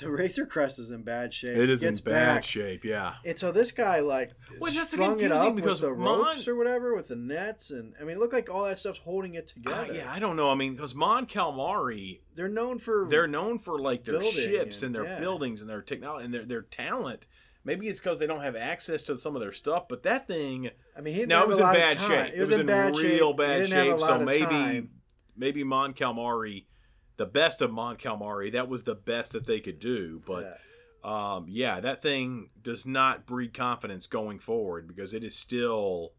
the Razor Crest is in bad shape. it is in bad back, shape yeah And so this guy like Well, that's strung it up because with the Mon- ropes or whatever with the nets, and I mean, it looked like all that stuff's holding it Uh, together. yeah i don't know i mean because mon calamari They're known for they're known for like their ships and- and, their yeah. buildings and their technology and their their talent. Maybe it's because they don't have access to some of their stuff, but that thing I mean, he didn't now have it was in bad shape. It was, in, bad shape. real He bad didn't have a shape. So maybe time. maybe Mon Calamari, the best of Mon Calamari, that was the best that they could do. But Yeah. um, yeah, that thing does not breed confidence going forward because it is still,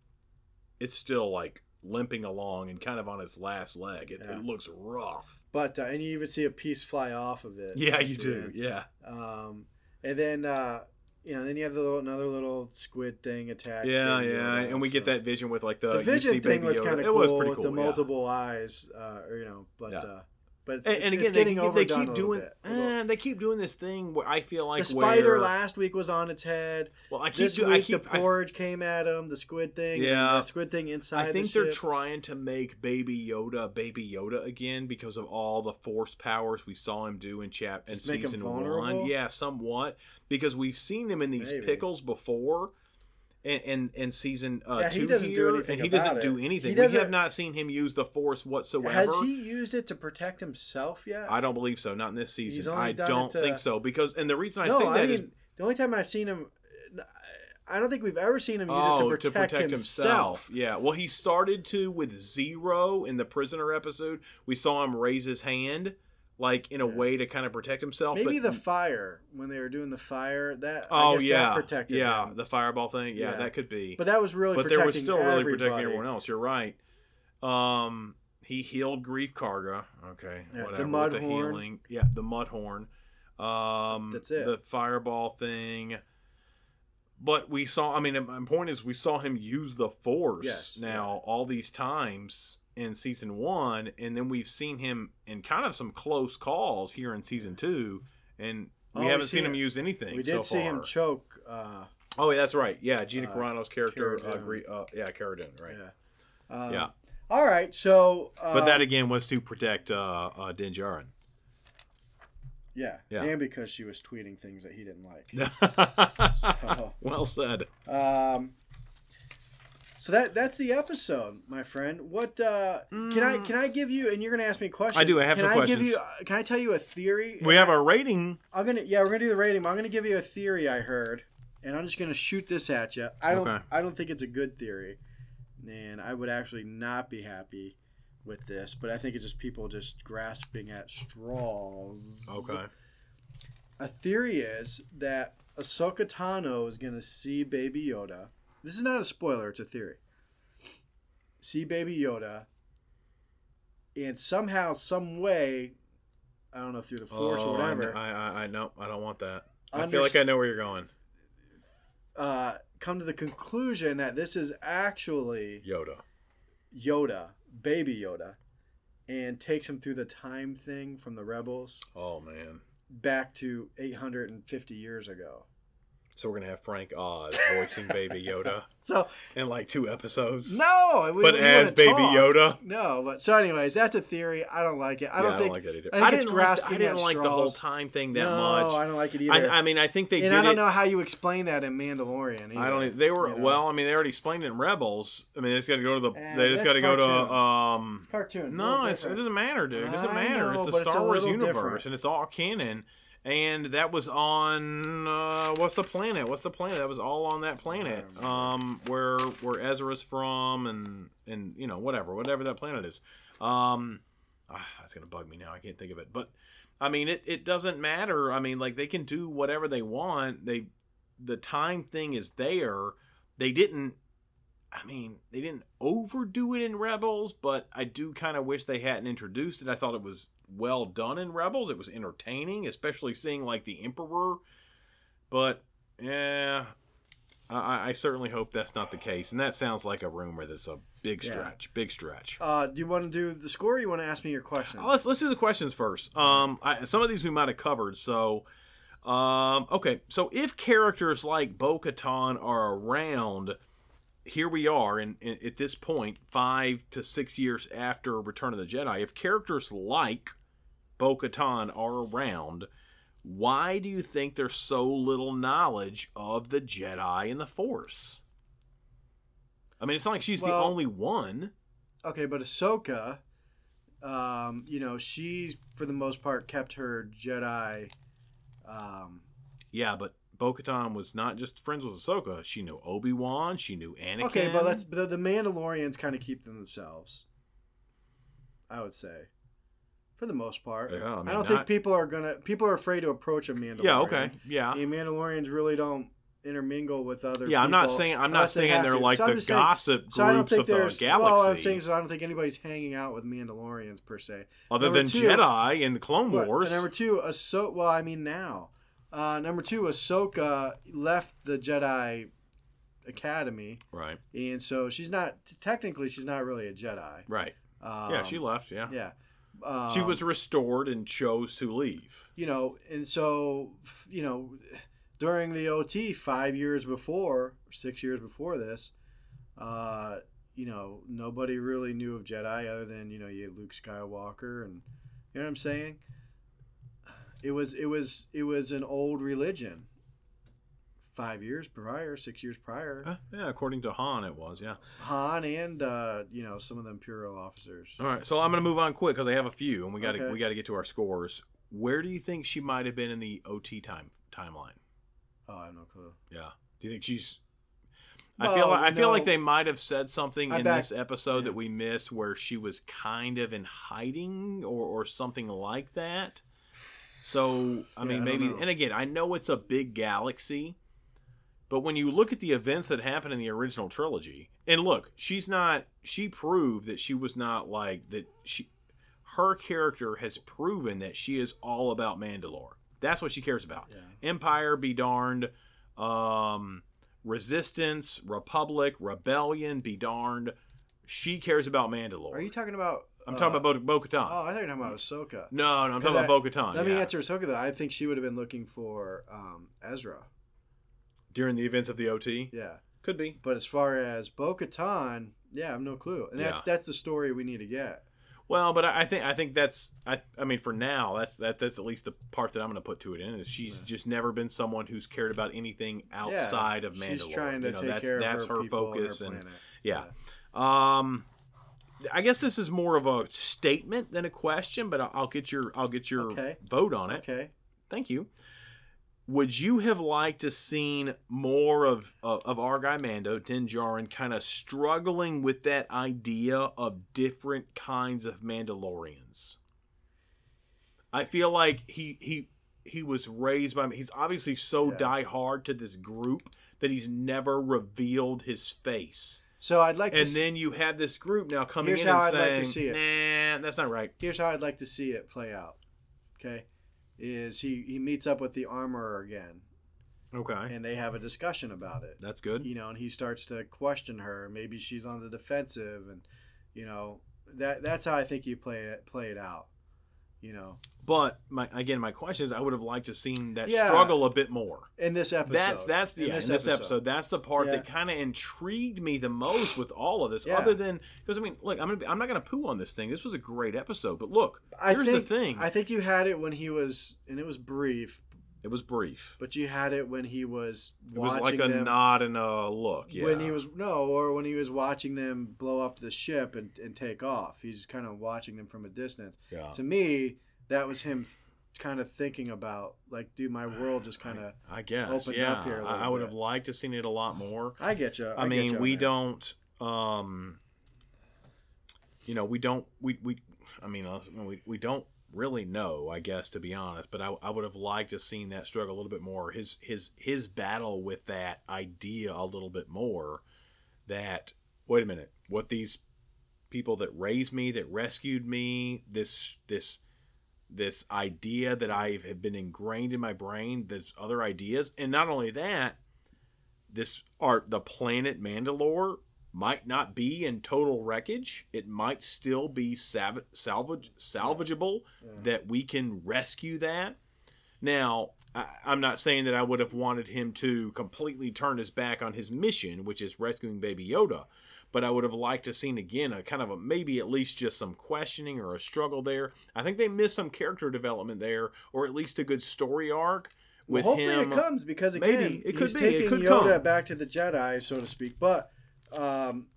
it's still like limping along and kind of on its last leg. It, Yeah. it looks rough. But uh, and you even see a piece fly off of it. Yeah, you do. Yeah. Um, and then uh, you know, then you have the little another little squid thing attack. Yeah, Baby yeah, and we get that vision with like the, The you vision thing was kind of It cool was pretty with the yeah. multiple eyes, uh, or, you know. But Yeah. But it's, And, it's, and it's again, getting they, keep- they keep a doing. eh, they keep doing this thing where I feel like the spider where, last week was on its head. Well, I keep. This do, week I keep. the I, porridge came at him. The squid thing. Yeah. the squid thing inside. I think the they're ship. trying to make Baby Yoda Baby Yoda again because of all the force powers we saw him do in chap in season one. Yeah, somewhat because we've seen him in these Maybe. pickles before. And, and, and season uh, Yeah, he two doesn't do anything he doesn't do anything. We doesn't- have not seen him use the force whatsoever. Has he used it to protect himself yet? I don't believe so. Not in this season. I don't to- think so because, and the reason I no, say I that mean is the only time I've seen him, I don't think we've ever seen him use oh, it to protect, himself. Yeah. Well, he started to with Zero in the prisoner episode. We saw him raise his hand, like in a Yeah. way to kind of protect himself. Maybe but, the fire when they were doing the fire that. oh I guess yeah, that protected yeah, him. the fireball thing. Yeah, Yeah. that could be. but that was really but there was still really protecting everyone else. You're right. Um, he healed Greef Karga. Okay, Yeah, the whatever. with mud the horn. healing. Yeah, the mud horn. Um, That's it. The fireball thing. But we saw. I mean, my point is, we saw him use the force Yes, now all these times in season one, and then we've seen him in kind of some close calls here in season two, and we Oh, haven't see seen him use anything. We did so see him choke. Uh, Oh, yeah, that's right. Yeah, Gina Uh, Carano's character. Uh, uh, yeah, Cara Dune, right. yeah. Um, Yeah. All right. So. Uh, But that again was to protect uh, uh, Din Djarin. Yeah. Yeah. And because she was tweeting things that he didn't like. So, well said. um. So that that's the episode, my friend. What uh, can I can I give you? And you're gonna ask me a question. I do, I have can I give you? uh, Can I tell you a theory? We have a rating. I'm gonna yeah, we're gonna do the rating. But I'm gonna give you a theory I heard, and I'm just gonna shoot this at you. I don't Okay. I don't think it's a good theory, and I would actually not be happy with this, but I think it's just people just grasping at straws. Okay. A theory is that Ahsoka Tano is going to see Baby Yoda. This is not a spoiler; it's a theory. See Baby Yoda, and somehow, some way, I don't know through the Force or Oh, I whatever, I, I, I know. I don't want that. I feel like I know where you're going. uh, come to the conclusion that this is actually Yoda. Yoda, Baby Yoda, and takes him through the time thing from the Rebels Oh man. back to 850 years ago. So we're gonna have Frank Oz voicing Baby Yoda So in like two episodes. no, we, but we as Baby talk. Don't No, but so anyways, that's a theory. I don't like it. I don't yeah, think I don't like that either. I I didn't, like. The, I didn't like the whole time thing that much. no, much. I don't like it either. I, I mean, I think they and I don't it. know how you explain that in Mandalorian. Either, I don't. They were you know? well. I mean, they already explained it in Rebels. I mean, they just got to go to the. Eh, they just got to go to. Um, It's cartoons. a no, it's, it doesn't matter, dude. It doesn't matter. know, it's the it's Star Wars universe, different. and it's all canon. And that was on uh, what's the planet? What's the planet? That was all on that planet, um, where where Ezra's from, and and you know whatever, whatever that planet is. Um, ah, that's gonna bug me now. I can't think of it, but I mean, it it doesn't matter. I mean, like they can do whatever they want. They the time thing is there. They didn't. I mean, they didn't overdo it in Rebels, but I do kind of wish they hadn't introduced it. I thought it was well done in Rebels. It was entertaining, especially seeing like the Emperor. But yeah, I, I certainly hope that's not the case. And that sounds like a rumor that's a big Yeah. stretch. Big stretch. Uh, do you want to do the score? or You want to ask me your question? Uh, Let's let's do the questions first. Um, I, some of these we might have covered. So, um, okay. So if characters like Bo-Katan are around, here we are, and at this point, five to six years after Return of the Jedi, if characters like Bo-Katan are around, why do you think there's so little knowledge of the Jedi and the Force? I mean, it's not like she's the only one. Okay, but Ahsoka, um, you know, she for the most part kept her Jedi. Um, Yeah, but Bo Katan was not just friends with Ahsoka. She knew Obi Wan. She knew Anakin. okay, but let's but the Mandalorians kind of keep them themselves. I would say, for the most part. Yeah, I mean, don't not- think people are gonna. People are afraid to approach a Mandalorian. Yeah. Okay. Yeah. The Mandalorians really don't intermingle with other. Yeah. I'm not saying. I'm not they saying they're to. like So the saying- gossip So I don't groups think of the galaxy, Well, I'm saying so. I don't think anybody's hanging out with Mandalorians per se. other number than two- Jedi and the Clone Wars. number two, Ahsoka. Well, I mean now. Uh, number two, Ahsoka left the Jedi Academy, right. and so she's not technically she's not really a Jedi. Right. Um, yeah. She left. Yeah. Yeah. Um, she was restored and chose to leave. you know, and so you know, during the OT five years before, six years before this, uh, you know, nobody really knew of Jedi other than you know you had Luke Skywalker and you know what I'm saying. It was it was it was an old religion. Five years prior, six years prior, Uh, yeah. According to Han, it was. Yeah. Han and uh, you know some of the Imperial officers. All right. So I'm gonna move on quick because I have a few, and we got to Okay. we got to get to our scores. Where do you think she might have been in the OT time timeline? Oh, I have no clue. Yeah. Do you think she's? I feel like I feel no. like they might have said something I in back- this episode yeah. that we missed where she was kind of in hiding or or something like that. So I Yeah, mean, I maybe. And again, I know it's a big galaxy, but when you look at the events that happened in the original trilogy, and look, she's not. She proved that she was not like that. She, her character has proven that she is all about Mandalore. That's what she cares about. Yeah. Empire be darned. Um, resistance, republic, rebellion be darned. She cares about Mandalore. Are you talking about? I'm uh, talking about Bo Katan. Oh, I thought you were talking about Ahsoka. no, no, I'm talking about Bo Katan. Let me answer Ahsoka though. I think she would have been looking for um, Ezra. During the events of the OT? Yeah. Could be. But as far as Bo Katan, yeah, I have no clue. And that's Yeah. that's the story we need to get. Well, but I think I think that's I I mean for now that's that that's at least the part that I'm going to put to it in is she's Yeah. just never been someone who's cared about anything outside of Mandalore. She's trying to you know, take that's, care that's of her, her focus and, and her planet. yeah. Um, I guess this is more of a statement than a question, but I'll, I'll get your I'll get your Okay. vote on it. Okay. Thank you. Would you have liked to seen more of of, of our guy Mando Din Djarin kind of struggling with that idea of different kinds of Mandalorians? I feel like he he he was raised by he's obviously so Yeah. die hard to this group that he's never revealed his face. So I'd like to see And to. then you have this group now coming Here's in how and I'd like saying, to see it. "Nah, that's not right." here's how I'd like to see it play out. Okay, is he he meets up with the armorer again, Okay, and they have a discussion about it. that's good. You know, and he starts to question her. Maybe she's on the defensive, and you know that that's how I think you play it play it out. You know, But my again, my question is, I would have liked to seen that Yeah. struggle a bit more. in this episode. That's that's the in yeah, this in this episode. That's the part Yeah. that kind of intrigued me the most with all of this. Other than because I mean, look, I'm gonna be, I'm not gonna poo on this thing. This was a great episode, but look, I here's think, the thing. I think you had it when he was, and it was brief, it was brief. but you had it when he was It was watching like a them. nod and a look. Yeah. When he was no, or when he was watching them blow up the ship and, and take off, he's kind of watching them from a distance. yeah. To me, that was him kind of thinking about like, dude, my world just kind of. I guess. opened yeah. up here a I, I little would bit. have liked to seen it a lot more. I get you. I, mean, we don't. Um, you know, we don't. We we. I mean, we we don't really know. I guess to be honest, but I, I would have liked to seen that struggle a little bit more. His his his battle with that idea a little bit more. That wait a minute, what these people that raised me, that rescued me, this this this idea that I have been ingrained in my brain, there's other ideas, and not only that, this art the planet Mandalore might not be in total wreckage. It might still be sav- salvage salvageable that we can rescue that. Now, I, I'm not saying that I would have wanted him to completely turn his back on his mission, which is rescuing Baby Yoda. But I would have liked to seen again a kind of a maybe at least just some questioning or a struggle there. I think they missed some character development there, or at least a good story arc with well, hopefully him. it comes because again, Maybe. It could he's be. It taking could Yoda come. back to the Jedi, so to speak. But um,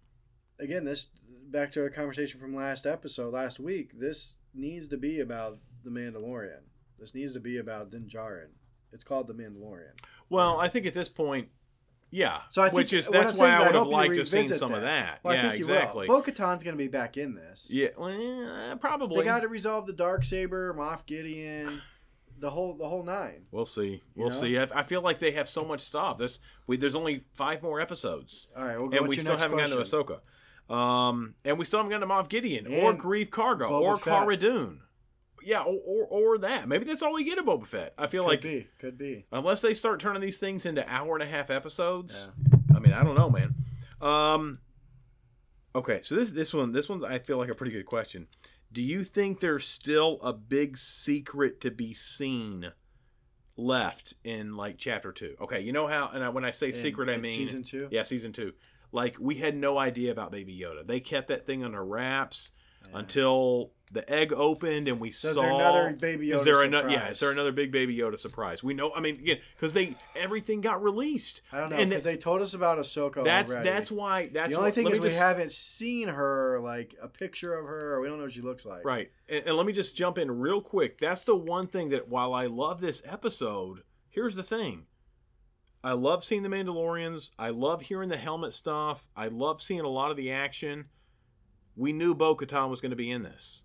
again, this back to our conversation from last episode, last week. This needs to be about the Mandalorian. This needs to be about Din Djarin. It's called the Mandalorian. Well, I think at this point, yeah. So I think which is that's why I would have liked to seen revisit some of that. Well, yeah, I think you exactly. will. Bo-Katan's going to be back in this. Yeah, well, eh, probably. They got to resolve the dark saber, Moff Gideon, the whole the whole nine. We'll see. We'll know? see. I, I feel like they have so much stuff. This we there's only five more episodes, All right, we'll go and we still haven't gotten to Ahsoka. Um, and we still haven't gotten to Moff Gideon or And Greef Karga Boba or Fett. Cara Dune. Yeah, or, or or that. Maybe that's all we get of Boba Fett. I feel could like be, could be. unless they start turning these things into hour and a half episodes. Yeah. I mean, I don't know, man. Um, okay, so this this one this one's I feel like a pretty good question. Do you think there's still a big secret to be seen left in like chapter two? Okay, you know how, and I, when I say In- secret, I mean season two? Yeah, season two. Like we had no idea about Baby Yoda. They kept that thing under wraps until the egg opened and we So is saw. there another Baby Is Yoda there another? Yeah, is there another big Baby Yoda surprise? We know. I mean, again, because they everything got released. I don't know And because they told us about Ahsoka that's already. that's why. That's the only what- thing is we just- haven't seen her like a picture of her. or We don't know what she looks like. Right. And, and let me just jump in real quick. That's the one thing that while I love this episode, here's the thing. I love seeing the Mandalorians. I love hearing the helmet stuff. I love seeing a lot of the action. We knew Bo Katan was going to be in this.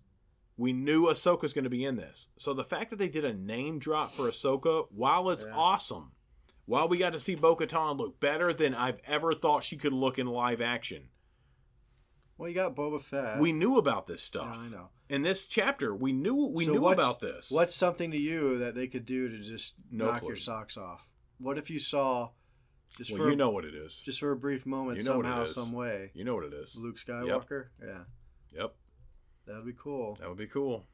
We knew Ahsoka was going to be in this. So the fact that they did a name drop for Ahsoka, while it's Yeah. awesome, while we got to see Bo Katan look better than I've ever thought she could look in live action, Well, you got Boba Fett. we knew about this stuff. Yeah, I know. In this chapter, we knew we So knew about this. What's something to you that they could do to just No knock clue. your socks off? What if you saw just Well, for you know what it is. just for a brief moment You know somehow some way You know what it is. Luke Skywalker? Yeah, Yep, that'd be cool. that would be cool.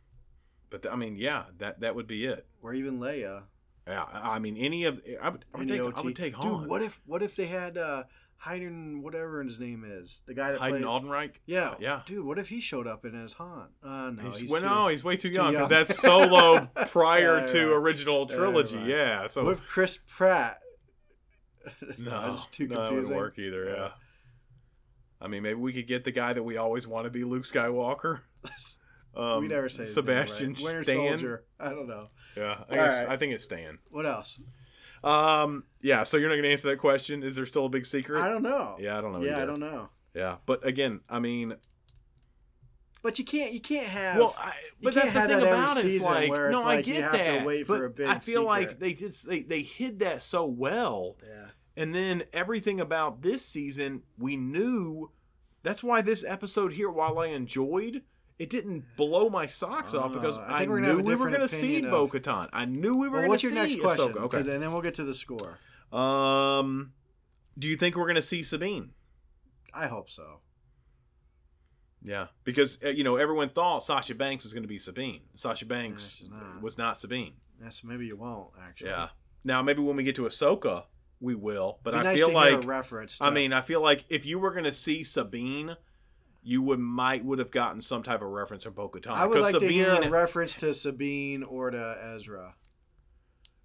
But th- I mean, yeah, that that would be it. Or even Leia. Yeah, I I mean, any of I would, I would, take, I OT. would take Han. Dude, what if what if they had uh Hayden whatever his name is the guy that Hayden played Aldenreich? yeah yeah. dude what if he showed up in as Han? Uh, no, He's, he's, well, too, no, he's way too he's young because that's solo prior Yeah, to yeah. original Yeah, trilogy. right. Yeah, so what if Chris Pratt? no, that's too no, that confusing. wouldn't work either. Yeah. I mean, maybe we could get the guy that we always want to be Luke Skywalker. Um, we never say his name Sebastian right. Winter Stan. Soldier. I don't know. Yeah, I, guess, right. I think it's Stan. What else? Um, yeah. So you're not going to answer that question. Is there still a big secret? I don't know. Yeah, I don't know. Yeah, I don't know. Yeah, but again, I mean, But you can't. You can't have. well, I, but that's the thing that about it. It's like, it's no, I like you get that. wait but for a big I feel like they just they they hid that so well. yeah. And then everything about this season, we knew. That's why this episode here, while I enjoyed, it didn't blow my socks off Oh, because I I, think we're gonna have knew we were going to see opinion Bo Katan. I knew we were Well, going what's to your see next question? Ahsoka. 'Cause- Okay. And then we'll get to the score. Um, do you think we're going to see Sabine? I hope so. Yeah, because uh, you know everyone thought Sasha Banks was going to be Sabine. Sasha Banks not. was not Sabine. Yes, maybe you won't actually. Yeah. Now maybe when we get to Ahsoka, we will. But I nice feel to hear a like reference. I mean, I feel like if you were going to see Sabine, you would might would have gotten some type of reference from Bo-Katan. I would like Sabine, to hear a reference to Sabine or to Ezra.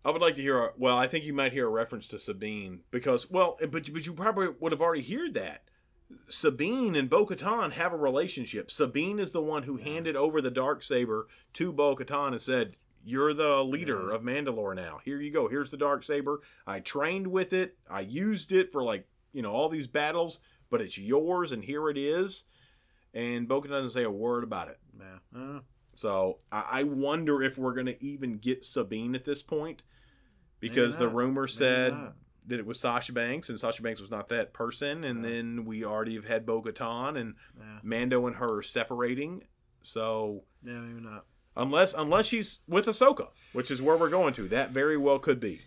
I would like to hear. A, well, I think you might hear a reference to Sabine because, well, but but you probably would have already heard that. Sabine and Bo Katan have a relationship. Sabine is the one who handed over the dark saber to Bo Katan and said, "You're the leader of Mandalore now. Here you go. Here's the dark saber. I trained with it. I used it for like you know all these battles, but it's yours, and here it is." And Bo Katan doesn't say a word about it. Don't. Uh. So I, I wonder if we're going to even get Sabine at this point, because the rumor Maybe said not. That it was Sasha Banks, and Sasha Banks was not that person. And Yeah. then we already have had Bo Katan and Yeah. Mando and her separating. So Yeah, maybe not. unless unless she's with Ahsoka, which is where we're going to, that very well could be.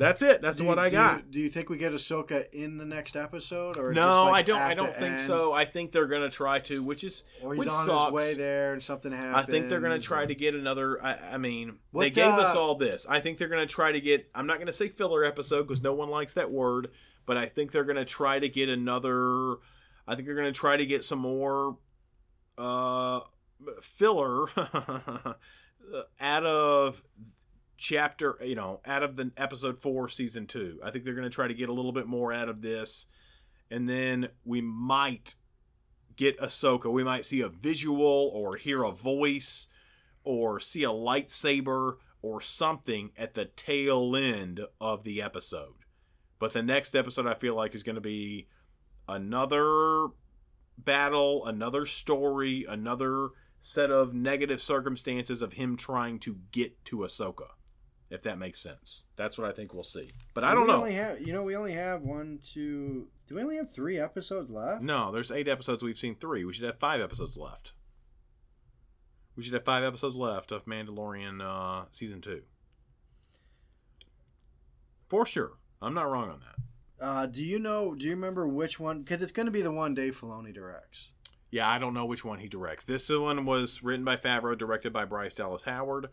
That's it. That's Do what I do got. Do you think we get Ahsoka in the next episode, or no, just like I don't. I don't think end? so. I think they're going to try to, which is Or he's which on sucks. his way there and something happens. I think they're going to try and- to get another. I, I mean, What, they gave us uh, all this. I think they're going to try to get. I'm not going to say filler episode because no one likes that word, but I think they're going to try to get another. I think they're going to try to get some more uh, filler out of chapter. You know, out of the episode four, season two. I think they're going to try to get a little bit more out of this, and then we might get Ahsoka. We might see a visual or hear a voice or see a lightsaber or something at the tail end of the episode. But the next episode, I feel like, is going to be another battle, another story, another set of negative circumstances of him trying to get to Ahsoka. If that makes sense, that's what I think we'll see. But I don't we know. Only have, you know, we only have one, two. Do we only have three episodes left? No, there's eight episodes. We've seen three. We should have five episodes left. We should have five episodes left of Mandalorian uh, season two. For sure. I'm not wrong on that. Uh, do you know? Do you remember which one? Because it's going to be the one Dave Filoni directs. Yeah, I don't know which one he directs. This one was written by Favreau, directed by Bryce Dallas Howard.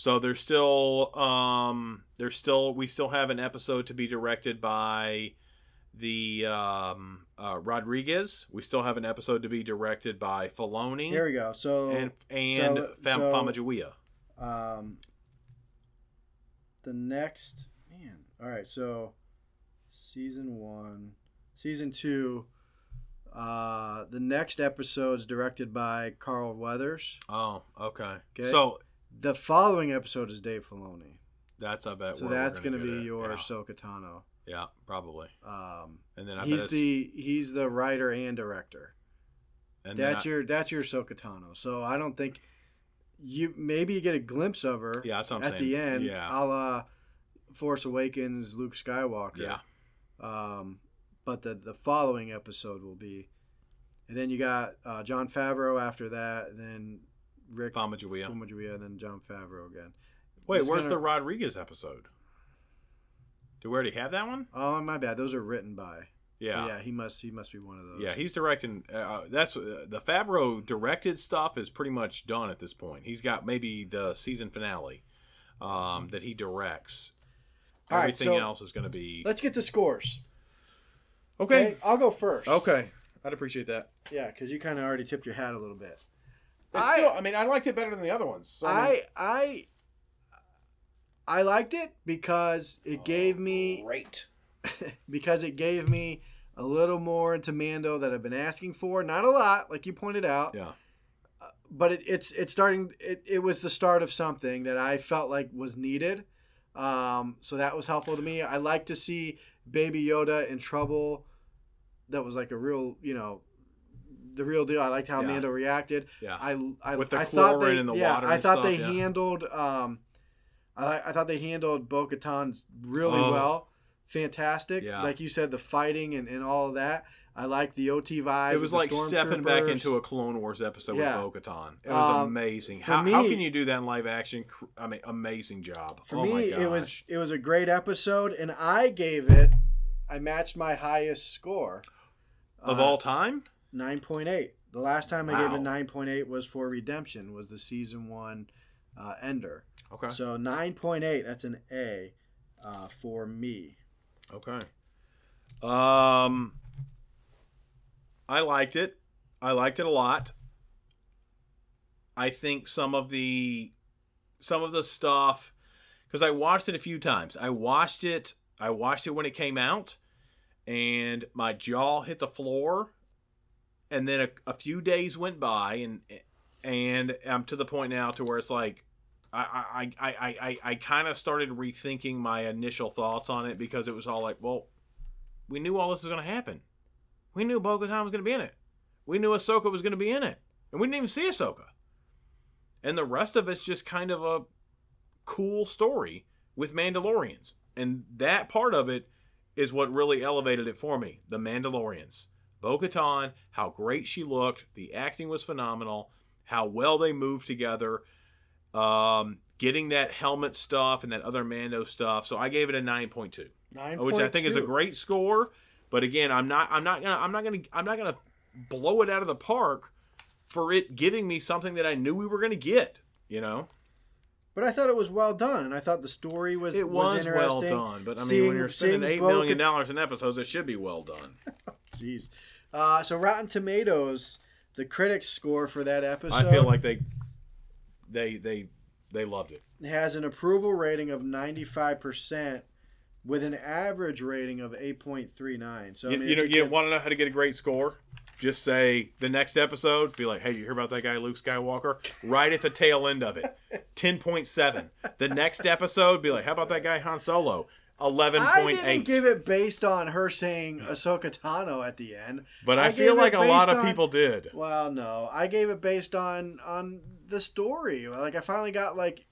So there's still, um, there's still, we still have an episode to be directed by the um, uh, Rodriguez. We still have an episode to be directed by Filoni Here we go. So, and and so- Fam- so- Famajuia. um, the next man. All right. So, season one, season two. Uh, the next episode's directed by Carl Weathers. Oh, okay. Okay. So The following episode is Dave Filoni. that's I bet. So that's going to be your yeah. Ahsoka Tano. Yeah, probably. Um, And then I he's the he's the writer and director. and That's I- your that's your Ahsoka Tano. So I don't think you maybe you get a glimpse of her yeah. That's what I'm at saying. the end, Yeah. a la Force Awakens, Luke Skywalker. yeah. Um, but the the following episode will be, and then you got uh, Jon Favreau after that, then Rick Famajuia. Fumajuia, and then Jon Favreau again. Wait, where's gonna- the Rodriguez episode? Do we already have that one? Oh, my bad. Those are written by. Yeah. So yeah, he must he must be one of those. Yeah, he's directing. Uh, that's uh, the Favreau directed stuff is pretty much done at this point. He's got maybe the season finale um, that he directs. All right, Everything so else is going to be Let's get to scores. okay. I'll go first. Okay, I'd appreciate that. Yeah, because you kind of already tipped your hat a little bit. It's I- still, I mean, I liked it better than the other ones. So, I, mean- I I I liked it because it gave me great. because it gave me a little more into Mando that I've been asking for. Not a lot, like you pointed out, Yeah, but it, it's it's starting. It, it was the start of something that I felt like was needed. Um, so that was helpful to me. I like to see Baby Yoda in trouble. That was like a real, you know, the real deal. I liked how Yeah. Mando reacted. Yeah. I, I With the I thought they, the yeah, water I thought stuff, they yeah. handled. Um, I, I thought they handled Bo-Katan really Oh. well. Fantastic. Yeah. Like you said, the fighting and, and all of that. I like the OT vibe. it was like stepping back into a Clone Wars episode Yeah. with Bo-Katan. It was Um, amazing. How, how can you do that in live action? I mean, amazing job. For oh me, it was it was a great episode, and I gave it. I matched my highest score of Uh, all time. Nine point eight. The last time I gave Wow. it nine point eight was for Redemption, was the season one uh, ender. Okay. So nine point eight. That's an A uh, for me. Okay. Um, I liked it. I liked it a lot. I think some of the some of the stuff because I watched it a few times. I watched it. I watched it when it came out, and my jaw hit the floor. And then a, a few days went by, and and I'm to the point now to where it's like I I I I, I kind of started rethinking my initial thoughts on it because it was all like, well, we knew all this was going to happen. We knew Bo-Katan was going to be in it. We knew Ahsoka was going to be in it, and we didn't even see Ahsoka. And the rest of it's just kind of a cool story with Mandalorians, and that part of it is what really elevated it for me. The Mandalorians, Bo-Katan, how great she looked, the acting was phenomenal, how well they moved together um, getting that helmet stuff and that other Mando stuff. So I gave it a nine point two, Nine, which I think is a great score. But again, I'm not, I'm not gonna, I'm not gonna, I'm not gonna blow it out of the park for it giving me something that I knew we were gonna get. You know, But I thought it was well done, and I thought the story was it was, well interesting. done. But I mean, Seeing- when you're spending eight million dollars in episodes, it should be well done. Jeez. Uh, so Rotten Tomatoes, the critics score for that episode. I feel like they, they, they, they loved it. has an approval rating of 95% with an average rating of 8.39. So I you, mean, you know, you want to know how to get a great score? Just say the next episode, be like, hey, you hear about that guy, Luke Skywalker? Right at the tail end of it. 10.7. The next episode, be like, how about that guy, Han Solo? I didn't give it based on her saying Ahsoka Tano at the end. But I, I feel like a lot of on- people did. Well, no, I gave it based on on the story. Like I finally got like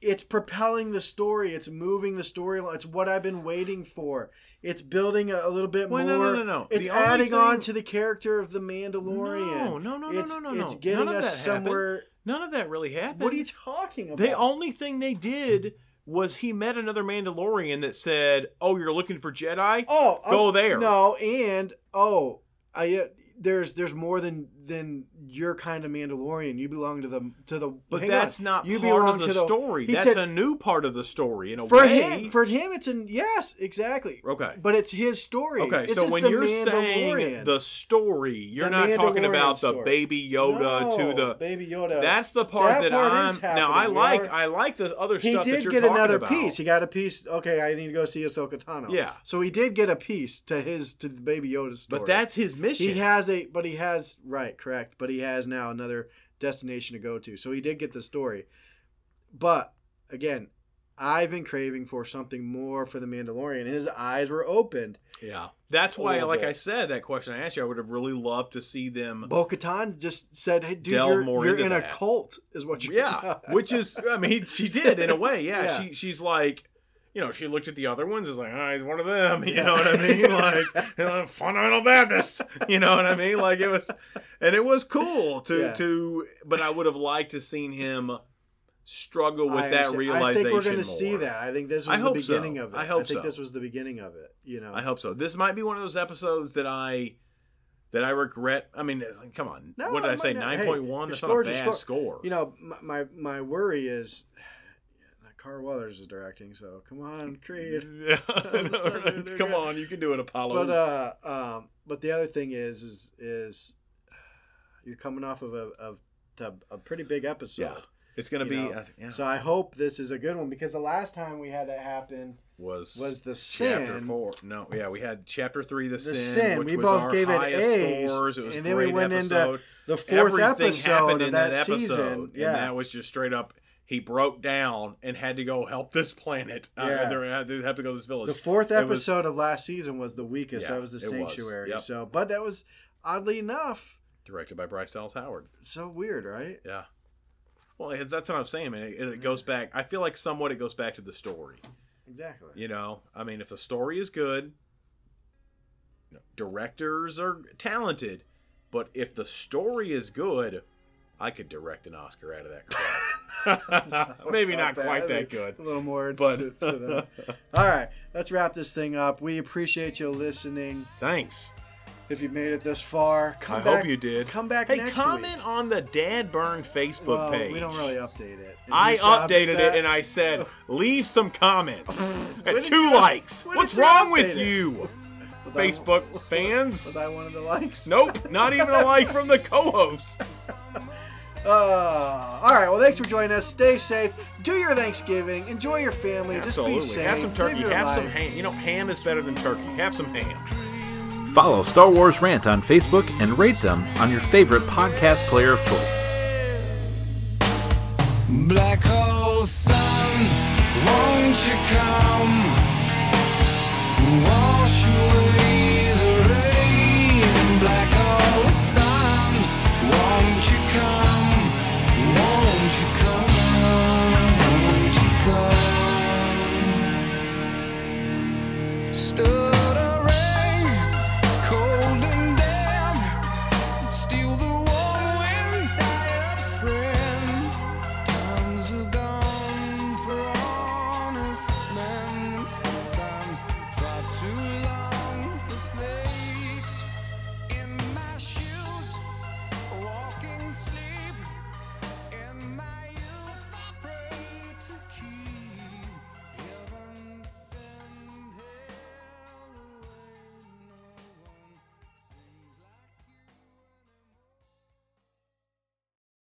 it's propelling the story. It's moving the story. It's what I've been waiting for. It's building a, a little bit Well, more. no, no, no, no. It's The adding on to the character of the Mandalorian. No, no, no, no, it's, no, no, no. It's getting None us that happened. somewhere. None of that really happened. What are you talking about? The only thing they did was he met another Mandalorian that said, "Oh, you're looking for Jedi? oh, Go oh, there." No, and oh, I uh, there's there's more than than your kind of Mandalorian. You belong to the to the. But that's on. not you part of the, to story. he That's said- a new part of the story in a for way. him for him it's an yes exactly okay. but it's his story Okay, It's so when the you're saying the story, you're The not talking about the baby Yoda No, to the. baby Yoda That's the part That that, part I'm. now I like I like the other he stuff that did you're get another about. piece he got a piece okay I need to go see Ahsoka Tano Yeah. so he did get a piece to his to the baby Yoda story but that's his mission. he has a but he has right correct but he has now another destination to go to so he did get the story but again I've been craving for something more for the Mandalorian and his eyes were opened yeah, that's why, like bit. I said, that question I asked you, I would have really loved to see them. Bo Katan just said, "Hey, dude, you're, more you're in that. a cult, is what you're." Yeah, which is, I mean, she did in a way. Yeah, Yeah. she she's like, you know, she looked at the other ones, is like, oh, he's one of them. You Yeah. know what I mean? Like, you know, fundamental Baptist. You know what I mean? Like it was, and it was cool to Yeah. to, but I would have liked to seen him struggle with I that understand. realization. I think we're going to see that. I think this I was the hope so. beginning of it. I hope think so. this was the beginning of it. You know, I hope so. This might be one of those episodes that I that I regret. I mean, like, come on, No, what did I say? Nine point one. not. Nine Hey, point That's not a bad score. score. You know, my my, my worry is. Carl Weathers is directing, so come on, Creed. Yeah, come on, you can do it, Apollo. But uh, um, but the other thing is, is is you're coming off of a of a, pretty big episode. Yeah. It's gonna be uh, yeah, So I hope this is a good one because the last time we had that happen was was the chapter sin. four. No, yeah, we had chapter three, the, The sin, sin. which We was both our gave it highest A's, scores. It was and then we went into episode. The fourth Everything episode happened of in that, that, episode, season, and that was just straight up he broke down and had to go help this planet. Uh, Yeah. they had to go to this village. The fourth It was- episode of last season was the weakest. Yeah, that was the it was. sanctuary. Yep. So, but that was oddly enough directed by Bryce Dallas Howard. so weird, right? Yeah. Well, it's, that's what I'm saying, man. It, it goes back. I feel like somewhat it goes back to the story. Exactly. You know, I mean, if the story is good, you know, directors are talented, but if the story is good, I could direct an Oscar out of that crap. Maybe not quite that good, A little more, but to- to all right. Let's wrap this thing up. We appreciate you listening. thanks. If you made it this far, come I back. hope you did. Come back Hey, comment week. on the Dad Burn Facebook Well, page. we don't really update it. Is I updated it and I said, leave some comments. At two you- likes. What's wrong with it? you? Was I- Facebook fans? Was I one of the likes? Nope, not even a like from the co-host. Uh, all right. Well, thanks for joining us. Stay safe. Do your Thanksgiving. Enjoy your family. Absolutely. Just be safe. Have some turkey. Have life. some ham. You know, ham is better than turkey. Have some ham. Follow Star Wars Rant on Facebook and rate them on your favorite podcast player of choice. Black hole sun, won't you come? Wash away the rain, black hole sun, won't you come? you come